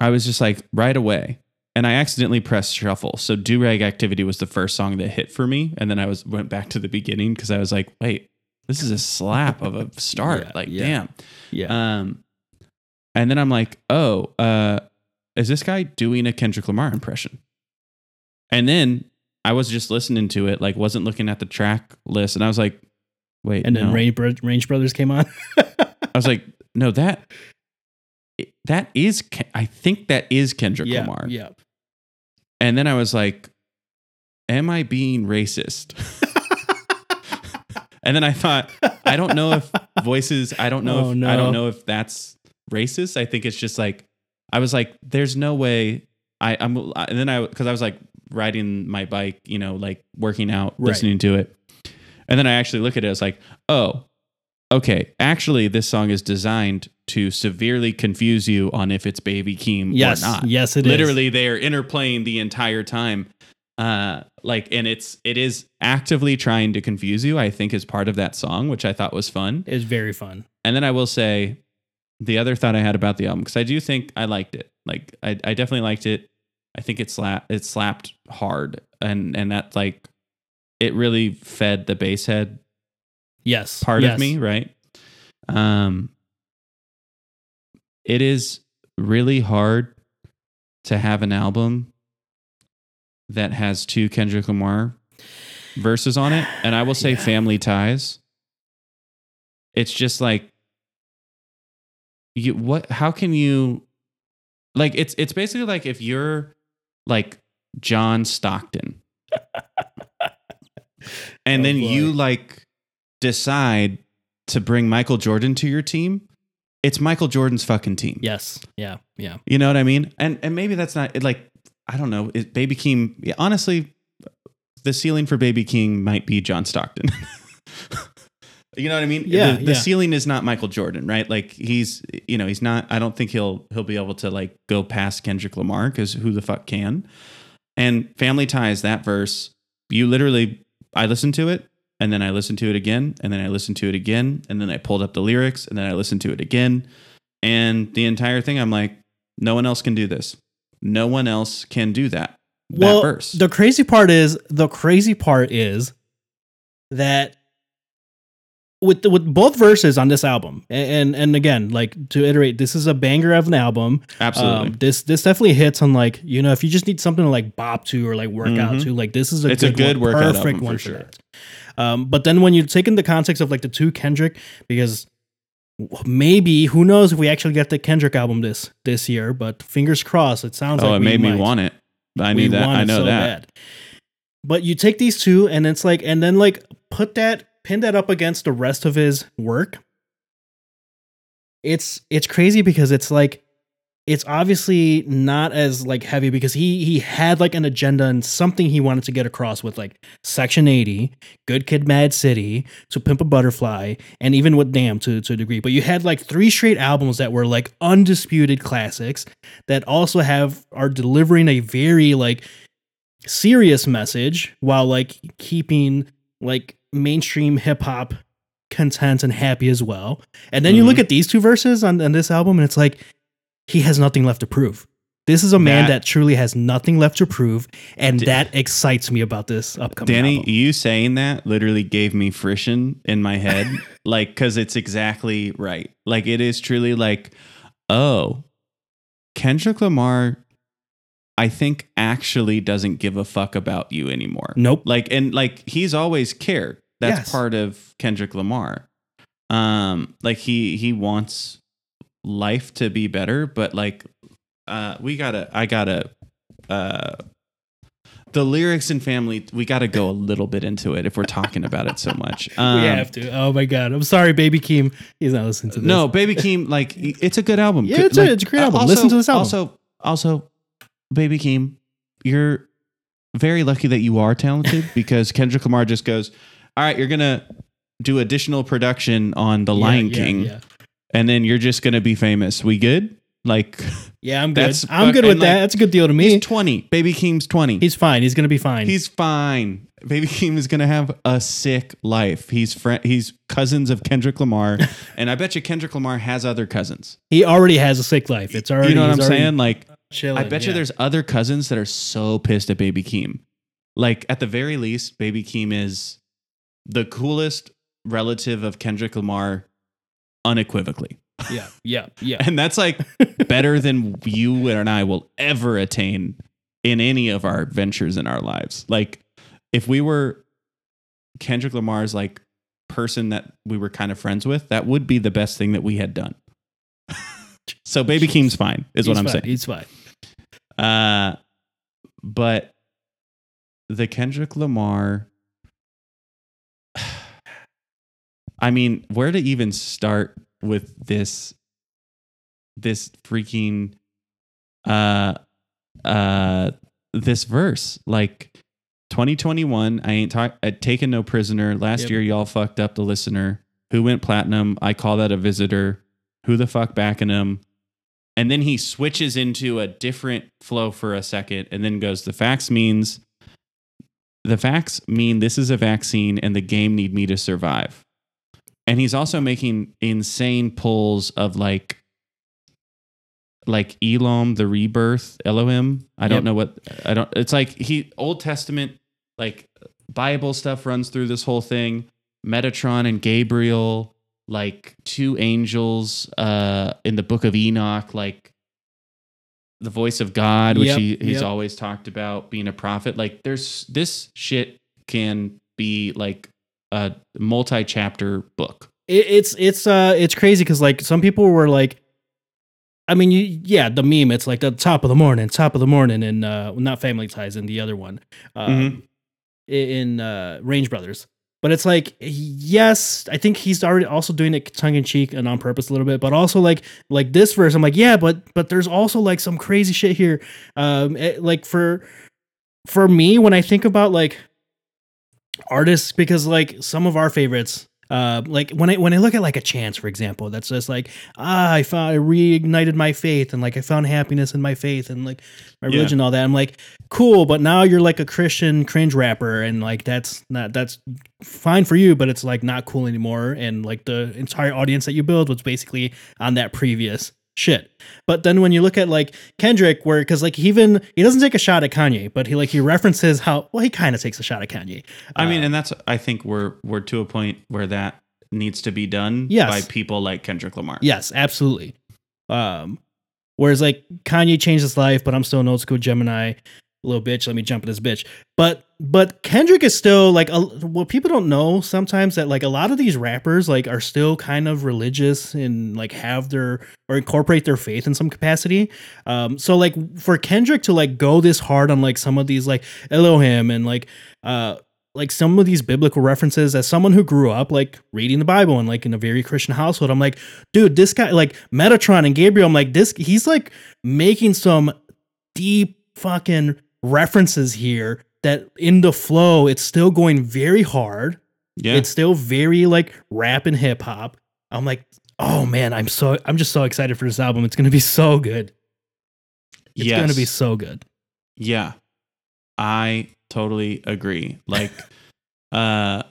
I was just like, right away. And I accidentally pressed shuffle. So Durag Activity was the first song that hit for me. And then I was went back to the beginning because I was like, wait, this is a slap of a start. Yeah, like, yeah. damn. Yeah. Um, and then I'm like, oh, uh, is this guy doing a Kendrick Lamar impression? And then I was just listening to it, like wasn't looking at the track list, and I was like, wait, and then no. Range, Bro- Range Brothers came on. I was like, no, that that is, I think that is Kendrick yeah, Lamar. yeah. And then I was like, am I being racist? and then I thought, I don't know if voices, I don't know Oh, if no. I don't know if that's racist. I think it's just like I was like, there's no way I, I'm and then I because I was like riding my bike, you know, like working out, Right. listening to it. And then I actually look at it, I was like, oh, okay. Actually, this song is designed to severely confuse you on if it's Baby Keem Yes, or not yes, it is. literally they are interplaying the entire time uh like and it's it is actively trying to confuse you i think is part of that song which i thought was fun It's very fun. and then i will say the other thought i had about the album because i do think i liked it like i, I definitely liked it i think it slap it slapped hard and and that like it really fed the bass head Yes. part yes. of me, right? Um, it is really hard to have an album that has two Kendrick Lamar verses on it, and I will say Yeah. Family Ties. It's just like you what how can you like it's it's basically like if you're like John Stockton and Oh, then you like decide to bring Michael Jordan to your team, it's Michael Jordan's fucking team. Yes. Yeah. Yeah. You know what I mean? And and maybe that's not like I don't know. It, Baby Keem, yeah, honestly, the ceiling for Baby Keem might be John Stockton. you know what I mean? Yeah, The, the yeah. ceiling is not Michael Jordan, right? Like he's you know he's not. I don't think he'll he'll be able to like go past Kendrick Lamar because who the fuck can? And Family Ties that verse. You literally, I listened to it. And then I listened to it again, and then I listened to it again, and then I pulled up the lyrics, and then I listened to it again. And the entire thing, I'm like, no one else can do this. No one else can do that. That well, verse. the crazy part is the crazy part is that with the, with both verses on this album, and and again, like to iterate, this is a banger of an album. Absolutely. Um, this this definitely hits on like you know if you just need something to like bop to or like work out Mhm. to, like this is a It's a good, good one, workout perfect album for one sure. that. Um, but then when you take in the context of like the two Kendrick, because maybe who knows if we actually get the Kendrick album this this year, but fingers crossed. It sounds oh, like it we made me might. want it. I We knew that. I know so that. bad. But you take these two and it's like, and then like put that, pin that up against the rest of his work. It's it's crazy because it's like it's obviously not as like heavy because he he had like an agenda and something he wanted to get across with like Section 80, Good Kid Mad City, To Pimp a Butterfly, and even with Damn to, to a degree. But you had like three straight albums that were like undisputed classics that also have are delivering a very like serious message while like keeping like mainstream hip hop content and happy as well. And then you look Mhm. at these two verses on, on this album and it's like he has nothing left to prove. This is a man That- that, truly has nothing left to prove, and D- that excites me about this upcoming Danny, album. you saying that literally gave me friction in my head, like because it's exactly right. Like it is truly like, oh, Kendrick Lamar, I think actually doesn't give a fuck about you anymore. Nope. Like and like he's always cared. That's Yes. part of Kendrick Lamar. Um, like he he wants life to be better, but like uh we gotta I gotta uh the lyrics and family we gotta go a little bit into it if we're talking about it so much. Um, we have to. Oh my god. I'm sorry, Baby Keem. He's not listening to this. no, Baby Keem, like it's a good album. Yeah, it's a- it's a great uh, album. Also, Listen to this album. Also, Also, Baby Keem, you're very lucky that you are talented because Kendrick Lamar just goes, All right, you're to do additional production on The Yeah, Lion yeah, King, Yeah, and then you're just going to be famous. We good? Like, Yeah, I'm good. I'm good with that. That's a good deal to me. he's 20. Baby Keem's 20. He's fine. He's gonna be fine. He's fine. Baby Keem is gonna have a sick life. He's friend. He's cousins of Kendrick Lamar, and I bet you Kendrick Lamar has other cousins. he already has a sick life. It's already. you know what I'm saying? Like, Chilling, I bet you there's other cousins that are so pissed at Baby Keem. Like, at the very least, Baby Keem is the coolest relative of Kendrick Lamar, unequivocally, Yeah, yeah, yeah. and that's like better than you and I will ever attain in any of our ventures in our lives. Like if we were Kendrick Lamar's like person that we were kind of friends with, that would be the best thing that we had done. so Baby Keem's fine, is what I'm fine. saying. He's fine. Uh but the Kendrick Lamar I mean, where to even start with this this freaking uh uh this verse? Like 2021 i ain't talk, I taken no prisoner. Last Yep. year y'all fucked up the listener. Who went platinum? I call that a visitor. Who the fuck backing him? And then he switches into a different flow for a second and then goes the facts means the facts mean this is a vaccine and the game need me to survive and he's also making insane pulls of like like Elam the rebirth Elohim I don't Yep. know what I don't it's like he Old Testament like Bible stuff runs through this whole thing Metatron and Gabriel like two angels uh in the book of Enoch like the voice of God which Yep, he, he's yep. always talked about being a prophet like there's this shit can be like a multi-chapter book It, it's it's uh it's crazy because like some people were like, I mean, you, yeah, the meme. It's like the top of the morning, top of the morning, and uh, not Family Ties, and the other one, um, Mhm. in uh, Range Brothers. But it's like, yes, I think he's already also doing it tongue in cheek and on purpose a little bit, but also like like this verse, I'm like, yeah, but but there's also like some crazy shit here. Um, eh, like for for me, when I think about like artists, because like some of our favorites, uh, like when I when I look at like a chance, for example, that's just like ah, I found I reignited my faith and like I found happiness in my faith and like my Yeah. religion, and all that. I'm like, cool, but now you're like a Christian cringe rapper, and like that's not that's fine for you, but it's like not cool anymore. And like the entire audience that you build was basically on that previous shit. But then when you look at like Kendrick, where because like he even he doesn't take a shot at Kanye, but he like he references how well he kind of takes a shot at Kanye. I mean, Uh, and that's I think we're we're to a point where that needs to be done Yes. by people like Kendrick Lamar. Yes, absolutely. Um, whereas like Kanye changed his life, but I'm still an old school Gemini little bitch. Let me jump in this bitch. But but Kendrick is still like a, what people don't know sometimes that like a lot of these rappers like are still kind of religious and like have their or incorporate their faith in some capacity. Um, so like for Kendrick to like go this hard on like some of these like Elohim and like uh like some of these biblical references as someone who grew up like reading the Bible and like in a very Christian household, I'm like, dude, this guy like Metatron and Gabriel, I'm like, this he's like making some deep fucking references here that in the flow, it's still going very hard. Yeah. It's still very like rap and hip hop. I'm like, oh man, I'm so I'm just so excited for this album. It's gonna be so good. It's yes. gonna be so good. Yeah. I totally agree. Like uh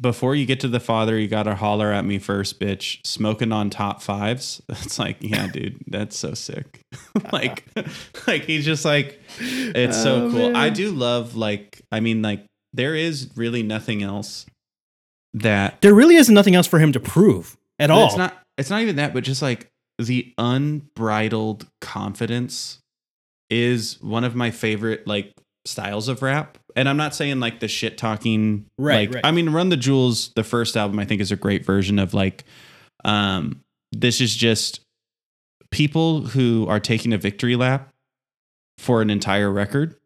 before you get to the father, you gotta holler at me first, bitch. Smoking on top fives. It's like, yeah, dude, that's so sick. like, like he's just like, it's so Oh, cool. I do love like, I mean, like, there is really nothing else that There really is nothing else for him to prove at all. It's not. It's not even that, but just like the unbridled confidence is one of my favorite like styles of rap. And I'm not saying like the shit talking. Right, Like right. I mean, Run the Jewels, the first album, I think is a great version of like. Um, this is just people who are taking a victory lap for an entire record.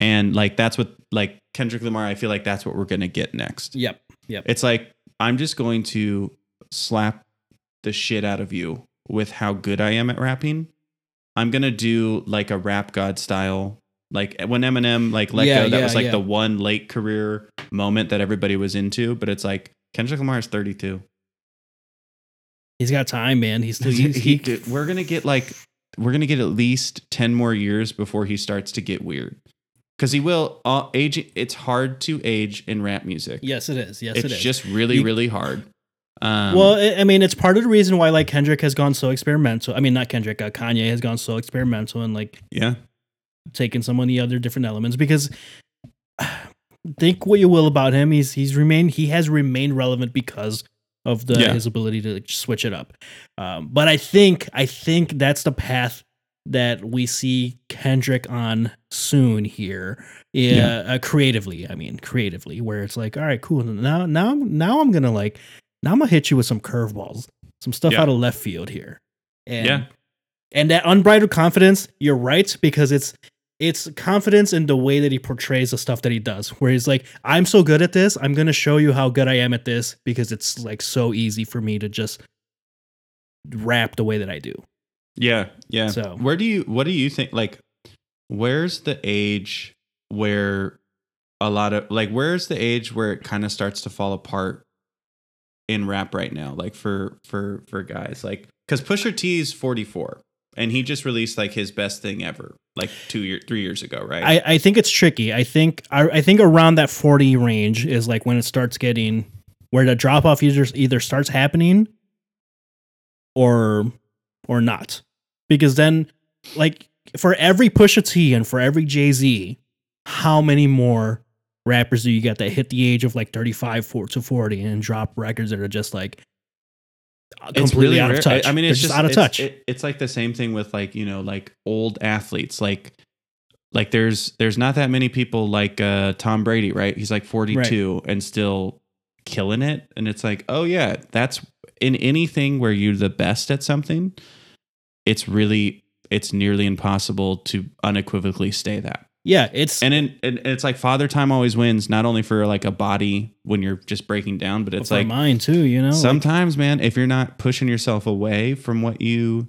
And like that's what like Kendrick Lamar, I feel like that's what we're gonna get next. Yep. Yep. It's like I'm just going to slap the shit out of you with how good I am at rapping I'm gonna do like a rap god style. Like when Eminem like let Yeah, go, that yeah, was like yeah. the one late career moment that everybody was into. But it's like Kendrick Lamar is 32. He's got time, man. He's still He- he's, he- he, we're gonna get like we're gonna get at least 10 more years before he starts to get weird. Because he will uh, age. It's hard to age in rap music. Yes, it is. Yes, it's it is. just really, You- really hard. Um, well, I- I mean, it's part of the reason why like Kendrick has gone so experimental. I mean, not Kendrick, uh, Kanye has gone so experimental and like yeah, taken some of the other different elements because think what you will about him, he's he's remained he has remained relevant because of the Yeah. his ability to like, switch it up. Um, but I think I think that's the path that we see Kendrick on soon here. Yeah, uh, creatively. I mean, creatively, where it's like, all right, cool. Now, now, now I'm gonna like, now I'm gonna hit you with some curveballs, some stuff Yeah. out of left field here. And Yeah. and that unbridled confidence, you're right because it's it's confidence in the way that he portrays the stuff that he does. Where he's like, I'm so good at this, I'm gonna show you how good I am at this because it's like so easy for me to just rap the way that I do. Yeah, yeah. So- where do you what do you think like where's the age where a lot of like where's the age where it kind of starts to fall apart in rap right now like for for for guys like cuz Pusha T is 44 and he just released like his best thing ever like 2 year 3 years ago, right? I, I think it's tricky. I think I, I think around that 40 range is like when it starts getting where the drop off either either starts happening or or not. Because then like for every Pusha T and for every Jay-Z, how many more rappers do you get that hit the age of like 35 4 to 40 and drop records that are just like completely really out of touch? I, I mean, it's just, out of it's- touch. it- it's like the same thing with like you know like old athletes. Like like there's there's not that many people like uh, Tom Brady, right? He's like 42 and still killing it, and it's like oh yeah, that's in anything where you're the best at something. It's really it's nearly impossible to unequivocally stay that. Yeah, it's And in and it's like father time always wins, not only for like a body when you're just breaking down, but it's for like mine too, you know? Like- sometimes man if you're not pushing yourself away from what you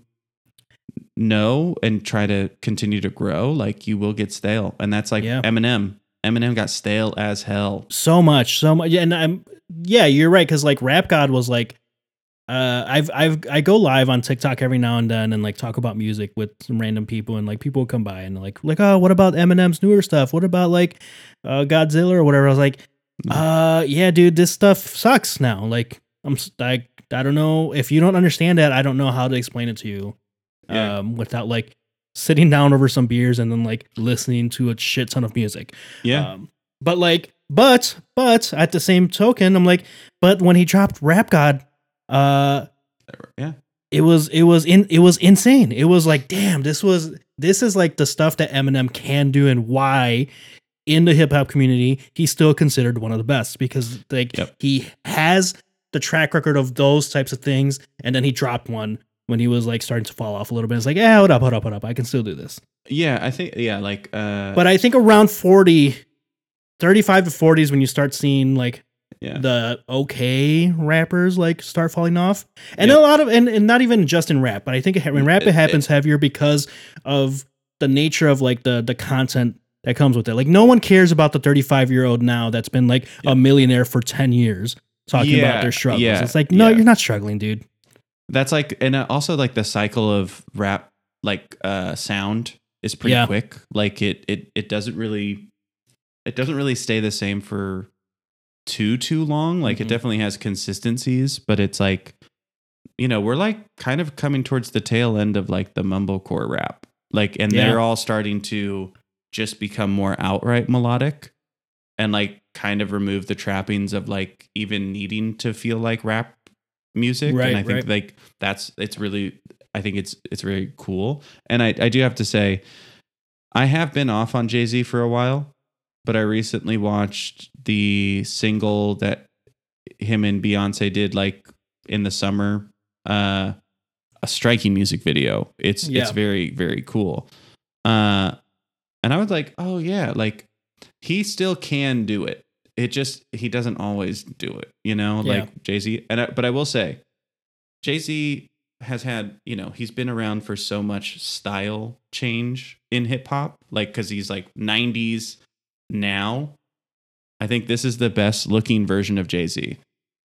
know and try to continue to grow like you will get stale and that's like Yeah. eminem eminem got stale as hell so much so much and i'm yeah you're right because like rap god was like uh i've i've i go live on tiktok every now and then and like talk about music with some random people and like people will come by and like like oh what about eminem's newer stuff? What about like uh godzilla or whatever? I was like uh yeah dude this stuff sucks now. Like i'm like i don't know. If you don't understand that i don't know how to explain it to you Yeah. um without like sitting down over some beers and then like listening to a shit ton of music. Yeah. Um, but like, but but at the same token, I'm like, but when he dropped Rap God, uh, yeah it was it was in it was insane. It was like, damn, this was this is like the stuff that Eminem can do and why in the hip hop community he's still considered one of the best because like Yep. he has the track record of those types of things, and then he dropped one when he was like starting to fall off a little bit. It's like, yeah, hold up, hold up, hold up, I can still do this. yeah i think yeah like uh But I think around 40, 35 to 40 is when you start seeing like yeah the okay rappers like start falling off. And Yeah. a lot of, and, and not even just in rap, but I think it, when rap It- it happens heavier because of the nature of like the, the content that comes with it. Like no one cares about the 35 year old now that's been like Yeah. a millionaire for 10 years talking about their struggles. It's like, no, you're not struggling, dude. that's like and uh, also like the cycle of rap like uh sound is pretty quick like it it it doesn't really it doesn't really stay the same for too too long like Mhm. it definitely has consistencies but it's like you know we're like kind of coming towards the tail end of like the mumblecore rap like and Yeah. they're all starting to just become more outright melodic and like kind of remove the trappings of like even needing to feel like rap music Right, and i think right. like that's it's really i think it's it's very cool and i i do have to say i have been off on jay-z for a while but i recently watched the single that him and beyonce did like in the summer uh a striking music video it's Yeah. it's very very cool uh and i was like oh yeah like he still can do it it just he doesn't always do it you know Yeah. like jay-z and I, but i will say jay-z has had, you know, he's been around for so much style change in hip hop, like because he's like 90s now. I think this is the best looking version of Jay Z.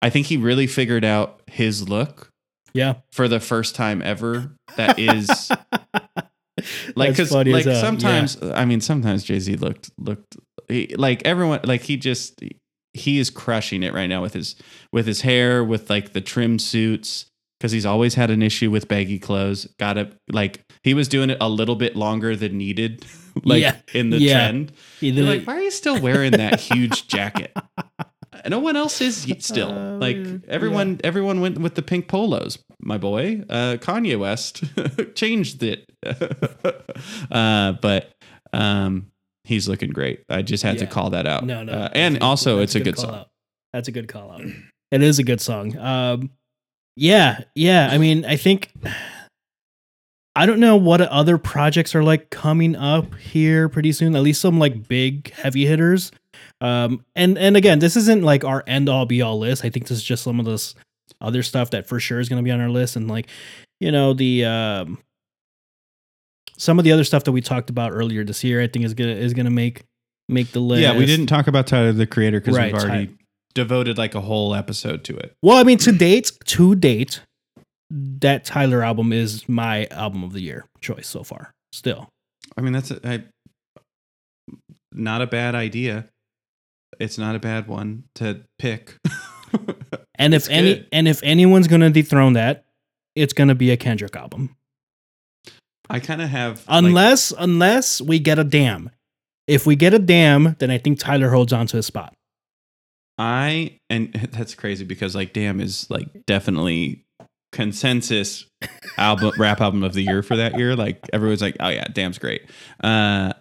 I think he really figured out his look Yeah. for the first time ever. That is like because like sometimes I mean sometimes Jay Z looked looked he, like everyone like he just he is crushing it right now with his with his hair with like the trim suits because he's always had an issue with baggy clothes. Got to like he was doing it a little bit longer than needed, like Yeah. in the Yeah. trend. He You're like, why are you still wearing that huge jacket? No one else is still Oh, like everyone. Everyone went with the pink polos. My boy, uh, Kanye West changed it, uh, but um, he's looking great. I just had to call that out. No, no. Uh, and also, it's a good call song. out. That's a good call out. It is a good song. Um, yeah, yeah. I mean, I think I don't know what other projects are like coming up here pretty soon. At least some like big heavy hitters. Um, and and again, this isn't like our end all be all list. I think this is just some of this other stuff that for sure is going to be on our list. And like, you know, the um, some of the other stuff that we talked about earlier this year, I think is gonna is gonna make make the list. Yeah, we didn't talk about Tyler the Creator because Right, we've already Ty- devoted like a whole episode to it. Well, I mean, to date, to date, that Tyler album is my album of the year choice so far. Still, I mean, that's a, I, not a bad idea. It's not a bad one to pick. and if It's any, good. and if anyone's gonna dethrone that, it's gonna be a Kendrick album. I kind of have like, Unless, unless we get a damn. If we get a damn, then I think Tyler holds on to his spot. I and that's crazy because like Damn is like definitely consensus album rap album of the year for that year. Like everyone's like, oh yeah, Damn's great. Uh,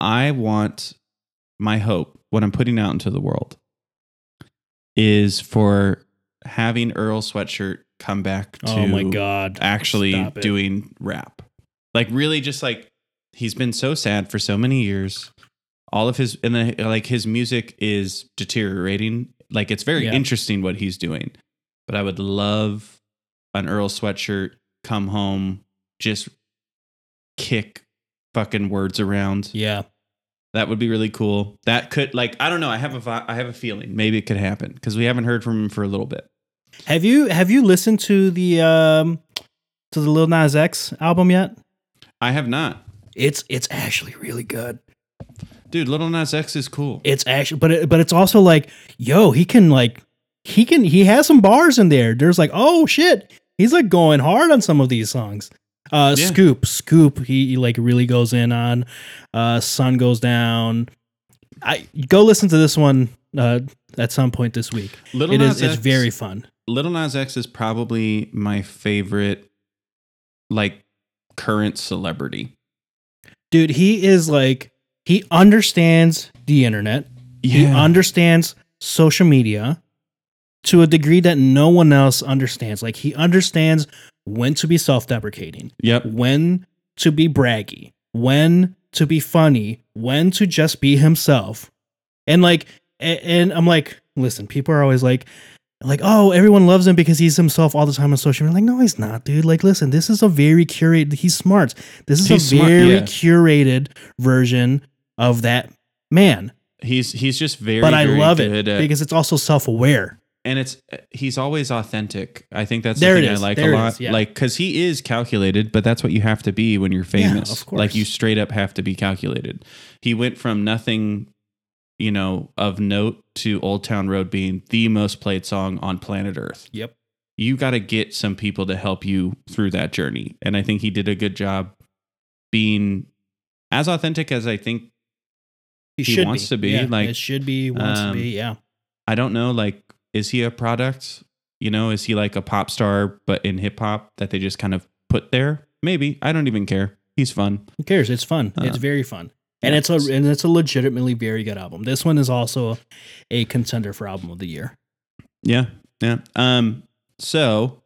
I want my hope what I'm putting out into the world is for having Earl Sweatshirt come back to oh my god! actually doing rap. Like really just like he's been so sad for so many years. All of his and then like his music is deteriorating. Like it's very Yeah. interesting what he's doing. But I would love an Earl sweatshirt come home just kick fucking words around. Yeah, That would be really cool. That could like I don't know, I have a I have a feeling maybe it could happen cuz we haven't heard from him for a little bit. have you have you listened to the um to the Lil Nas X album yet? I have not. It's it's actually really good. Dude, Little Nas X is cool. It's actually, but it, but it's also like, yo, he can like, he can he has some bars in there. There's like, oh shit, he's like going hard on some of these songs. Uh, Yeah. Scoop, Scoop, he, he like really goes in on. Uh, Sun goes down. I go listen to this one uh at some point this week. Little It Nas is it's very fun. Little Nas X is probably my favorite, like, current celebrity. Dude, he is like he understands the internet. He understands social media to a degree that no one else understands. Like he understands when to be self-deprecating, yep. when to be braggy, when to be funny, when to just be himself. And like and I'm like, listen, people are always like like, oh, everyone loves him because he's himself all the time on social media. Like, no, he's not, dude. Like, listen, this is a very curated. He's smart. This is He's a smart, very yeah. curated version of that man. He's he's just very. but I very love it at- because it's also self-aware. And it's he's always authentic. I think that's There the thing. I like There a lot. is, yeah. Like because he is calculated, but that's what you have to be when you're famous. Yeah, of course. Like you straight up have to be calculated. He went from nothing, you know, of note to Old Town Road being the most played song on planet Earth. Yep. you got to get some people to help you through that journey. And I think he did a good job being as authentic as I think. He, He should wants be. to be, Yeah, like, it should be wants um, to be. Yeah. I don't know, like, is he a product? You know, is he like a pop star, but in hip hop that they just kind of put there? Maybe. I don't even care. He's fun. Who cares? It's fun. Uh, it's very fun. And it's a and it's a legitimately very good album. This one is also a contender for album of the year. Yeah. Yeah. Um, so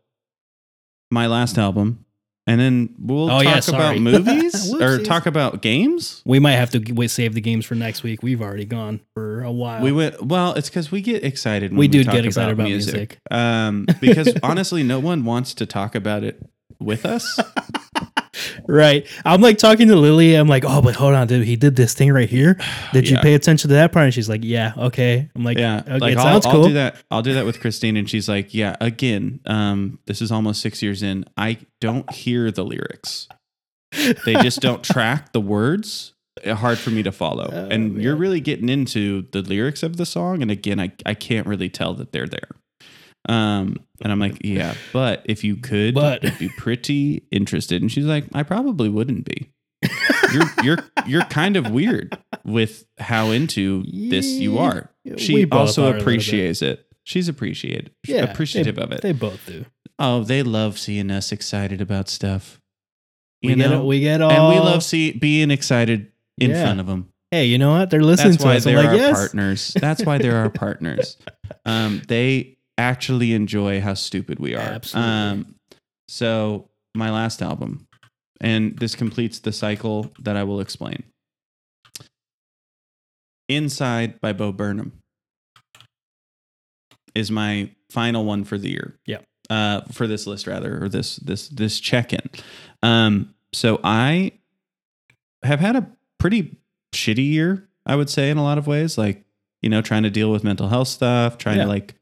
my last album and then we'll Oh, talk yeah, about movies or talk about games. We might have to save the games for next week. We've already gone for a while. We went well. It's because we get excited. When We we, do get excited about music. Um, because honestly, no one wants to talk about it with us. right. I'm like talking to Lily. I'm like, oh, but hold on, dude. He did this thing right here. Did you Yeah. pay attention to that part? And she's like, yeah, okay. I'm like, yeah, okay, like it I'll, sounds I'll cool. do that. I'll do that with Christine, and she's like, "Yeah, again, um, this is almost six years in. I don't hear the lyrics. They just don't track the words. Uh, Hard for me to follow. Oh, and you're really getting into the lyrics of the song, and again, I I can't really tell that they're there. Um, and I'm like, yeah, but if you could, But- I'd be pretty interested. And she's like, I probably wouldn't be. you're you're you're kind of weird with how into this you are. She both are also appreciates it. She's appreciated Yeah, appreciative they- of it. They both do. oh, they love seeing us excited about stuff. You get know, it. We get all. and we love see being excited in Yeah. front of them. Hey, you know what? They're listening That's to why us. They're like, our yes. partners. That's why they're our partners. Um, they actually enjoy how stupid we are. Absolutely. Um, so my last album, and this completes the cycle that I will explain. Inside by Bo Burnham is my final one for the year. Yep. Uh, for this list rather, or this this this check in. Um, so I have had a pretty shitty year, I would say, in a lot of ways. Like, you know, trying to deal with mental health stuff, trying Yeah. to like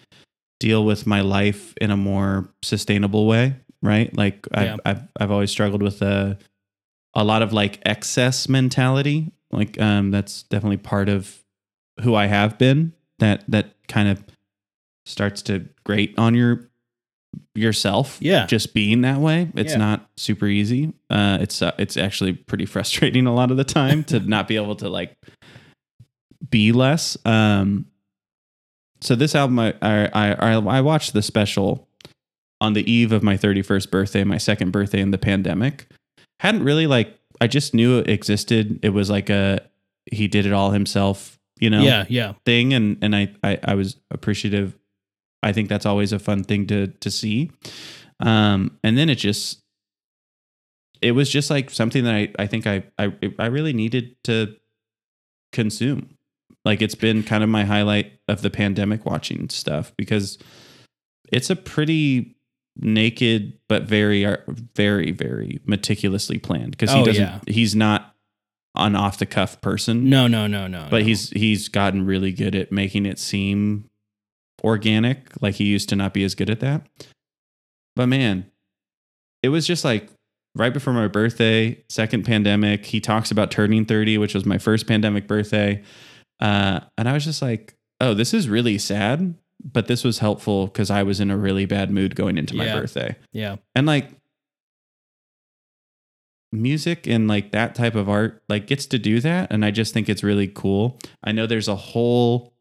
deal with my life in a more sustainable way, right? Like, I've Yeah. I've, I've always struggled with a a lot of like excess mentality. Like, um, that's definitely part of who I have been. That that kind of starts to grate on your yourself Yeah. just being that way it's Yeah. not super easy uh it's uh, it's actually pretty frustrating a lot of the time to not be able to like be less um so this album I, I i i watched the special on the eve of my 31st birthday my second birthday in the pandemic hadn't really like i just knew it existed it was like a he did it all himself you know Yeah, yeah. thing and and I, I I was appreciative. I think that's always a fun thing to to see. Um and then it just it was just like something that I I think I I I really needed to consume. Like it's been kind of my highlight of the pandemic watching stuff because it's a pretty naked but very uh, very very meticulously planned because he Oh, doesn't yeah. he's not an off the cuff person No, no, no, no. but no. he's he's gotten really good at making it seem organic like he used to not be as good at that but man it was just like right before my birthday second pandemic he talks about turning 30 which was my first pandemic birthday uh, and i was just like oh this is really sad but this was helpful because i was in a really bad mood going into my Yeah. birthday yeah. and like music and like that type of art like gets to do that and i just think it's really cool i know there's a whole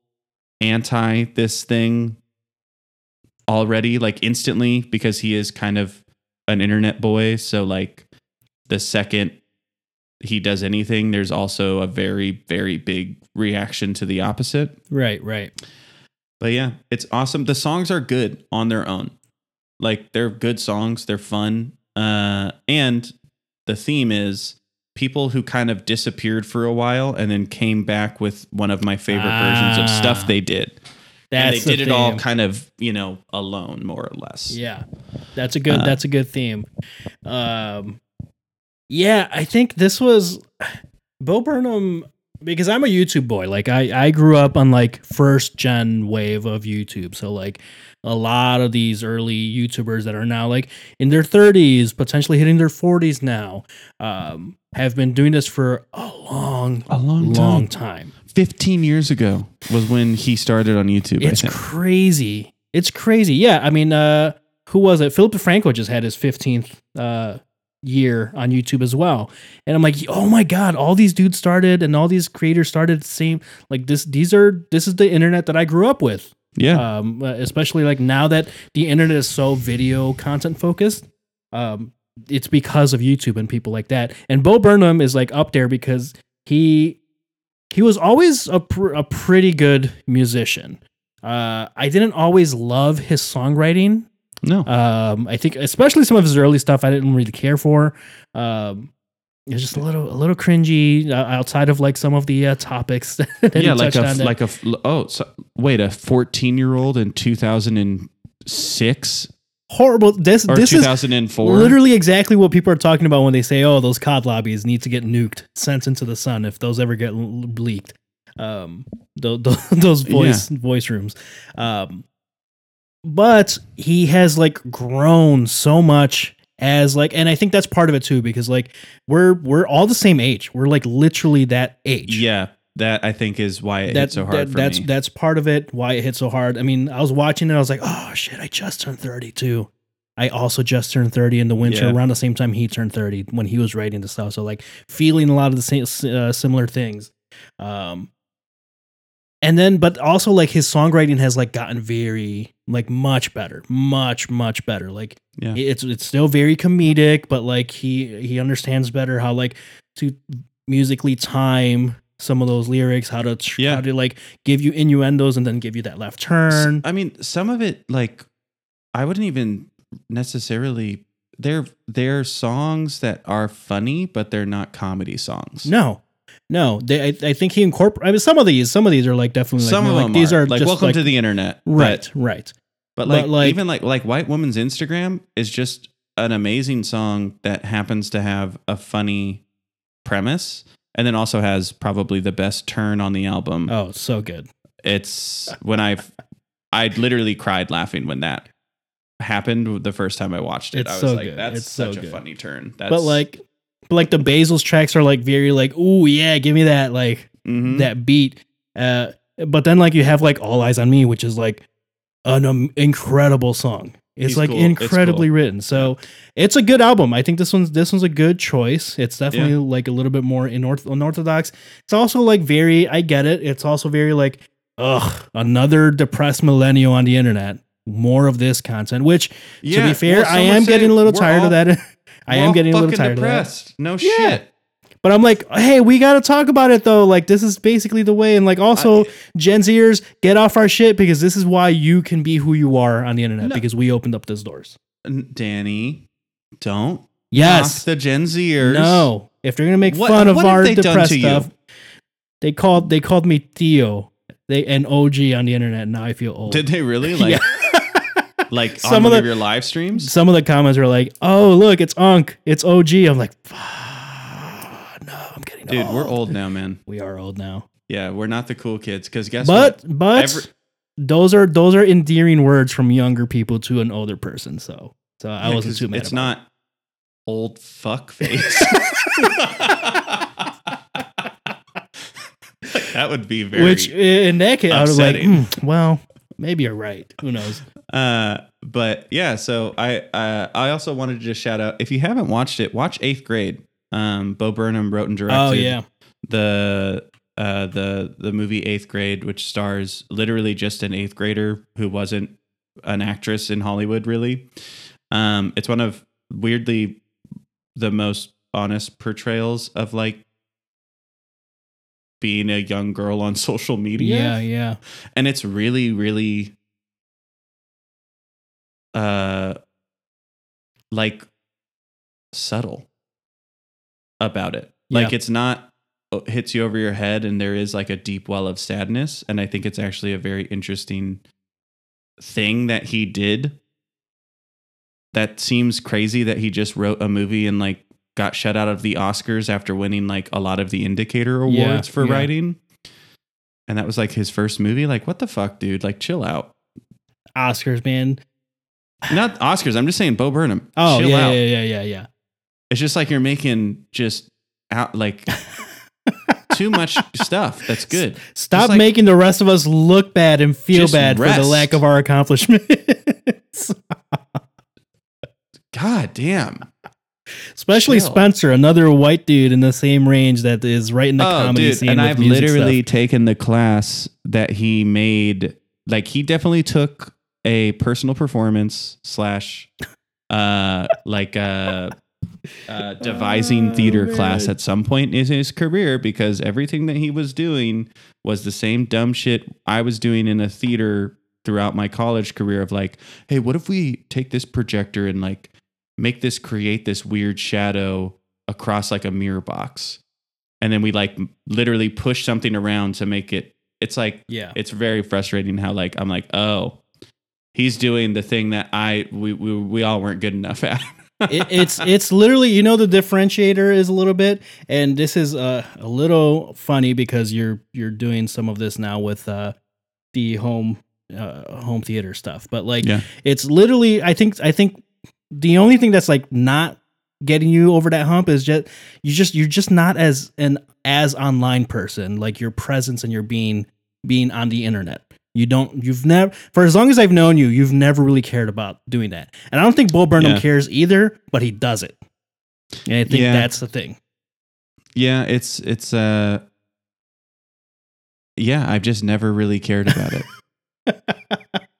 anti this thing already like instantly because he is kind of an internet boy so like the second he does anything there's also a very very big reaction to the opposite Right, right. but yeah, it's awesome. The songs are good on their own. Like they're good songs, they're fun. Uh and the theme is people who kind of disappeared for a while and then came back with one of my favorite versions of Ah. stuff they did. That's and they the did it all kind of, you know, alone more or less. Yeah, that's a good. Uh, that's a good theme. Um, yeah, I think this was Bo Burnham because I'm a YouTube boy. Like I, I grew up on like first gen wave of YouTube. So like a lot of these early YouTubers that are now like in their 30s, potentially hitting their 40s now, um, have been doing this for a long, A long long time. time. 15 years ago was when he started on YouTube, It's crazy. It's crazy. Yeah, I mean, uh, who was it? Philip DeFranco just had his 15th uh, year on YouTube as well, and I'm like, oh my god, all these dudes started and all these creators started the same. Like this, these are this is the internet that I grew up with. yeah. Um, especially like now that the internet is so video content focused. Um, it's because of YouTube and people like that. And Bo Burnham is like up there because he he was always a pr- a pretty good musician. Uh, I didn't always love his songwriting, No. Um, I think especially some of his early stuff I didn't really care for. Um, it was just a little a little cringy uh, outside of like some of the uh, topics that yeah, like a like a oh so, wait a 14 year old in 2006 horrible. This or this is 2004 literally exactly what people are talking about when they say, "Oh, those COD lobbies need to get nuked, sent into the sun if those ever get leaked." Um, those, those voice voice rooms. Um, but he has like grown so much as like, and I think that's part of it too because like we're we're all the same age. We're like literally that age. yeah that i think is why it That, hit so hard that- for that's me that's part of it. Why it hit so hard. I mean, I was watching it. I was like, oh shit! I just turned thirty two. I also just turned thirty in the winter, Yeah. around the same time he turned thirty when he was writing the stuff. So like feeling a lot of the same uh, similar things. Um, and then, but also like his songwriting has like gotten very like much better, much much better. Like yeah it's it's still very comedic, but like he he understands better how like to musically time some of those lyrics, how to tr- Yeah. how to like give you innuendos and then give you that left turn. i mean some of it like i wouldn't even necessarily they're they're songs that are funny but they're not comedy songs No, no, they, I, I think he incorporated. I mean, some of these, some of these are like definitely like, some of like, them these are, like just welcome like, to the internet right, but, right. but But, like, like- even like like white woman's instagram is just an amazing song that happens to have a funny premise and then also has probably the best turn on the album Oh, so good. it's when i i literally cried laughing when that happened the first time i watched it It's i was so like good. that's It's so such a funny turn that's but like, but like the Basil's tracks are like very like, oh yeah, give me that like mhm. that beat. Uh, but then like you have like All Eyes on Me, which is like an um, incredible song. It's He's like cool. It's incredibly cool. written. So it's a good album. I think this one's this one's a good choice. It's definitely like a little bit more inorth- unorthodox. It's also like very. I get it. It's also very like ugh another depressed millennial on the internet. More of this content. Which to be fair, well, I am getting a little tired all- of that. I am getting a little tired of that. depressed no Yeah. shit But I'm like, hey, we got to talk about it though. Like, this is basically the way. And like, also, Gen Zers, get off our shit because this is why you can be who you are on the internet No. because we opened up those doors. Danny don't Yes. the gen zers No. If they're gonna make What- fun of what have our depressed stuff, they called they called me Theo. They an OG on the internet. And now I feel old. did they really like like Some on of one of the- your live streams Some of the comments are like, "Oh, look, it's Unk. It's OG." I'm like, "Fuck, "No, I'm getting dude old. we're old now man We are old now." yeah we're not the cool kids because guess but what but Every- those are those are endearing words from younger people to an older person. So so I Yeah, wasn't too mad. It's not old fuck face. that would be very. which in that case I was like, upsetting. "Hmm, well, maybe you're right. Who knows? uh, but yeah, so I uh, I also wanted to just shout out if you haven't watched it, watch Eighth Grade. Um, Bo Burnham wrote and directed. Oh yeah, the uh the the movie Eighth Grade, which stars literally just an eighth grader who wasn't an actress in Hollywood. Really, um, it's one of weirdly the most honest portrayals of like being a young girl on social media. Yeah, yeah. and it's really really uh like subtle about it. Like it's not uh, hits you over your head and there is like a deep well of sadness. And i think it's actually a very interesting thing that he did that seems crazy that he just wrote a movie and like got shut out of the oscars after winning like a lot of the indicator awards Yeah, for yeah. writing. And that was like his first movie. Like what the fuck dude? Like chill out. Oscars, man. not oscars. I'm just saying bo burnham. Oh chill yeah, out. yeah, yeah, yeah, yeah. it's just like you're making just out like too much stuff that's good. Stop like- making the rest of us look bad and feel bad for the lack of our accomplishments. god damn Especially Chill. Spencer, another white dude in the same range that is right in the comedy scene. Oh, and I've literally stuff. taken the class that he made. Like he definitely took a personal performance slash, uh, like uh, uh, devising theater Oh, class at some point in his career because everything that he was doing was the same dumb shit I was doing in a theater throughout my college career of like, hey, what if we take this projector and like make this create this weird shadow across like a mirror box, and then we like literally push something around to make it. It's like Yeah. it's very frustrating how like I'm like, oh, he's doing the thing that I we we, we all weren't good enough at. it, it's it's literally you know the differentiator is a little bit and this is uh, a little funny because you're you're doing some of this now with uh the home uh, home theater stuff but like Yeah. it's literally i think i think the only thing that's like not getting you over that hump is just you just you're just not as an as online person like your presence and your being being on the internet you don't you've never for as long as i've known you you've never really cared about doing that and i don't think Bo burnham Yeah. cares either but he does it and i think Yeah. that's the thing yeah, it's it's uh yeah, I've just never really cared about it.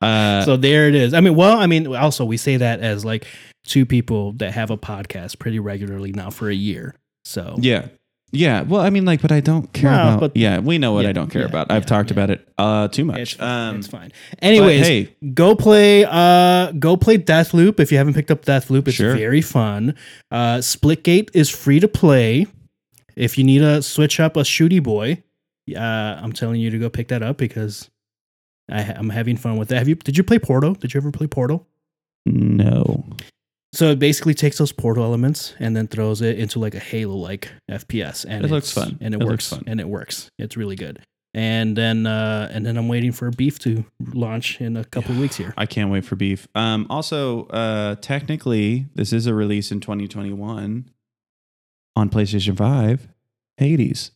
Uh so there it is i mean well i mean also we say that as like two people that have a podcast pretty regularly now for a year so yeah. Yeah, well, I mean, like, but I don't care No, about. but- yeah, we know what Yeah, I don't care yeah, about. I've yeah, talked about it uh too much. It's fine. um, it's fine. Anyways, hey. go play uh go play Deathloop if you haven't picked up Deathloop. It's Sure. very fun. Uh Splitgate is free to play. If you need a switch up a shooty boy, uh I'm telling you to go pick that up because I, I'm having fun with that. Have you did you play Portal? Did you ever play Portal? no. So it basically takes those portal elements and then throws it into like a Halo like FPS, and It looks fun. and it, It works, fun. and it works. It's really good. And then uh, and then I'm waiting for Beef to launch in a couple of weeks here. I can't wait for beef. Um, also, uh, technically, this is a release in 2021 on PlayStation 5. Hades.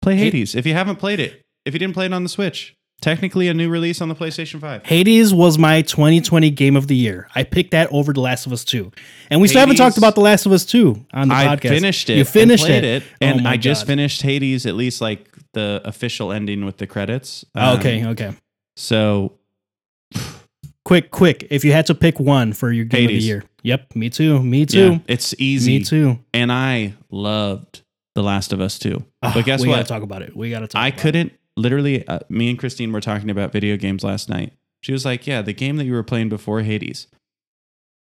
Play Hades if you haven't played it. If you didn't play it on the Switch, technically a new release on the PlayStation 5. Hades was my 2020 game of the year. I picked that over The Last of Us 2. And we still haven't Hades- talked about The Last of Us 2 on the podcast. I podcast. finished it. You and finished played it. it, Oh and my I just God. finished Hades. At least like the official ending with the credits. Oh, Um, okay, okay. So Quick, quick. If you had to pick one for your game of Hades. the year. Yep, me too. Me too. yeah, it's easy. Me too. And I loved The Last of Us 2. Ah, But guess what? we gotta talk about it. We gotta talk I about it. couldn't literally. Uh, me and Christine were talking about video games last night. She was like, "Yeah, the game that you were playing before Hades."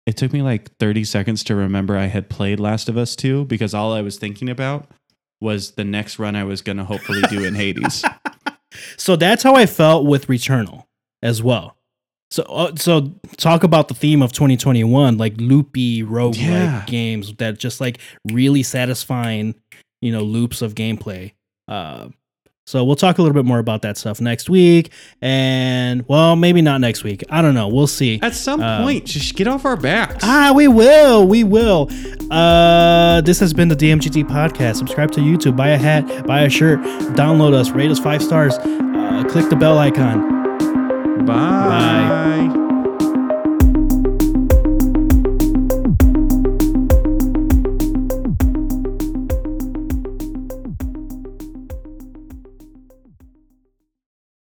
It took me like 30 seconds to remember I had played Last of Us 2 because all I was thinking about was the next run I was going to hopefully do in Hades. So that's how I felt with Returnal as well. So, uh, so talk about the theme of 2021, like loopy roguelike Yeah. games that just like really satisfying, you know, loops of gameplay. Uh, so we'll talk a little bit more about that stuff next week, and well, maybe not next week. I don't know. We'll see. At some Um, point, just get off our backs. Ah, we will. We will. Uh, this has been the DMGT podcast. Subscribe to YouTube, buy a hat, buy a shirt, download us, rate us five stars, uh, click the bell icon. Bye. Bye.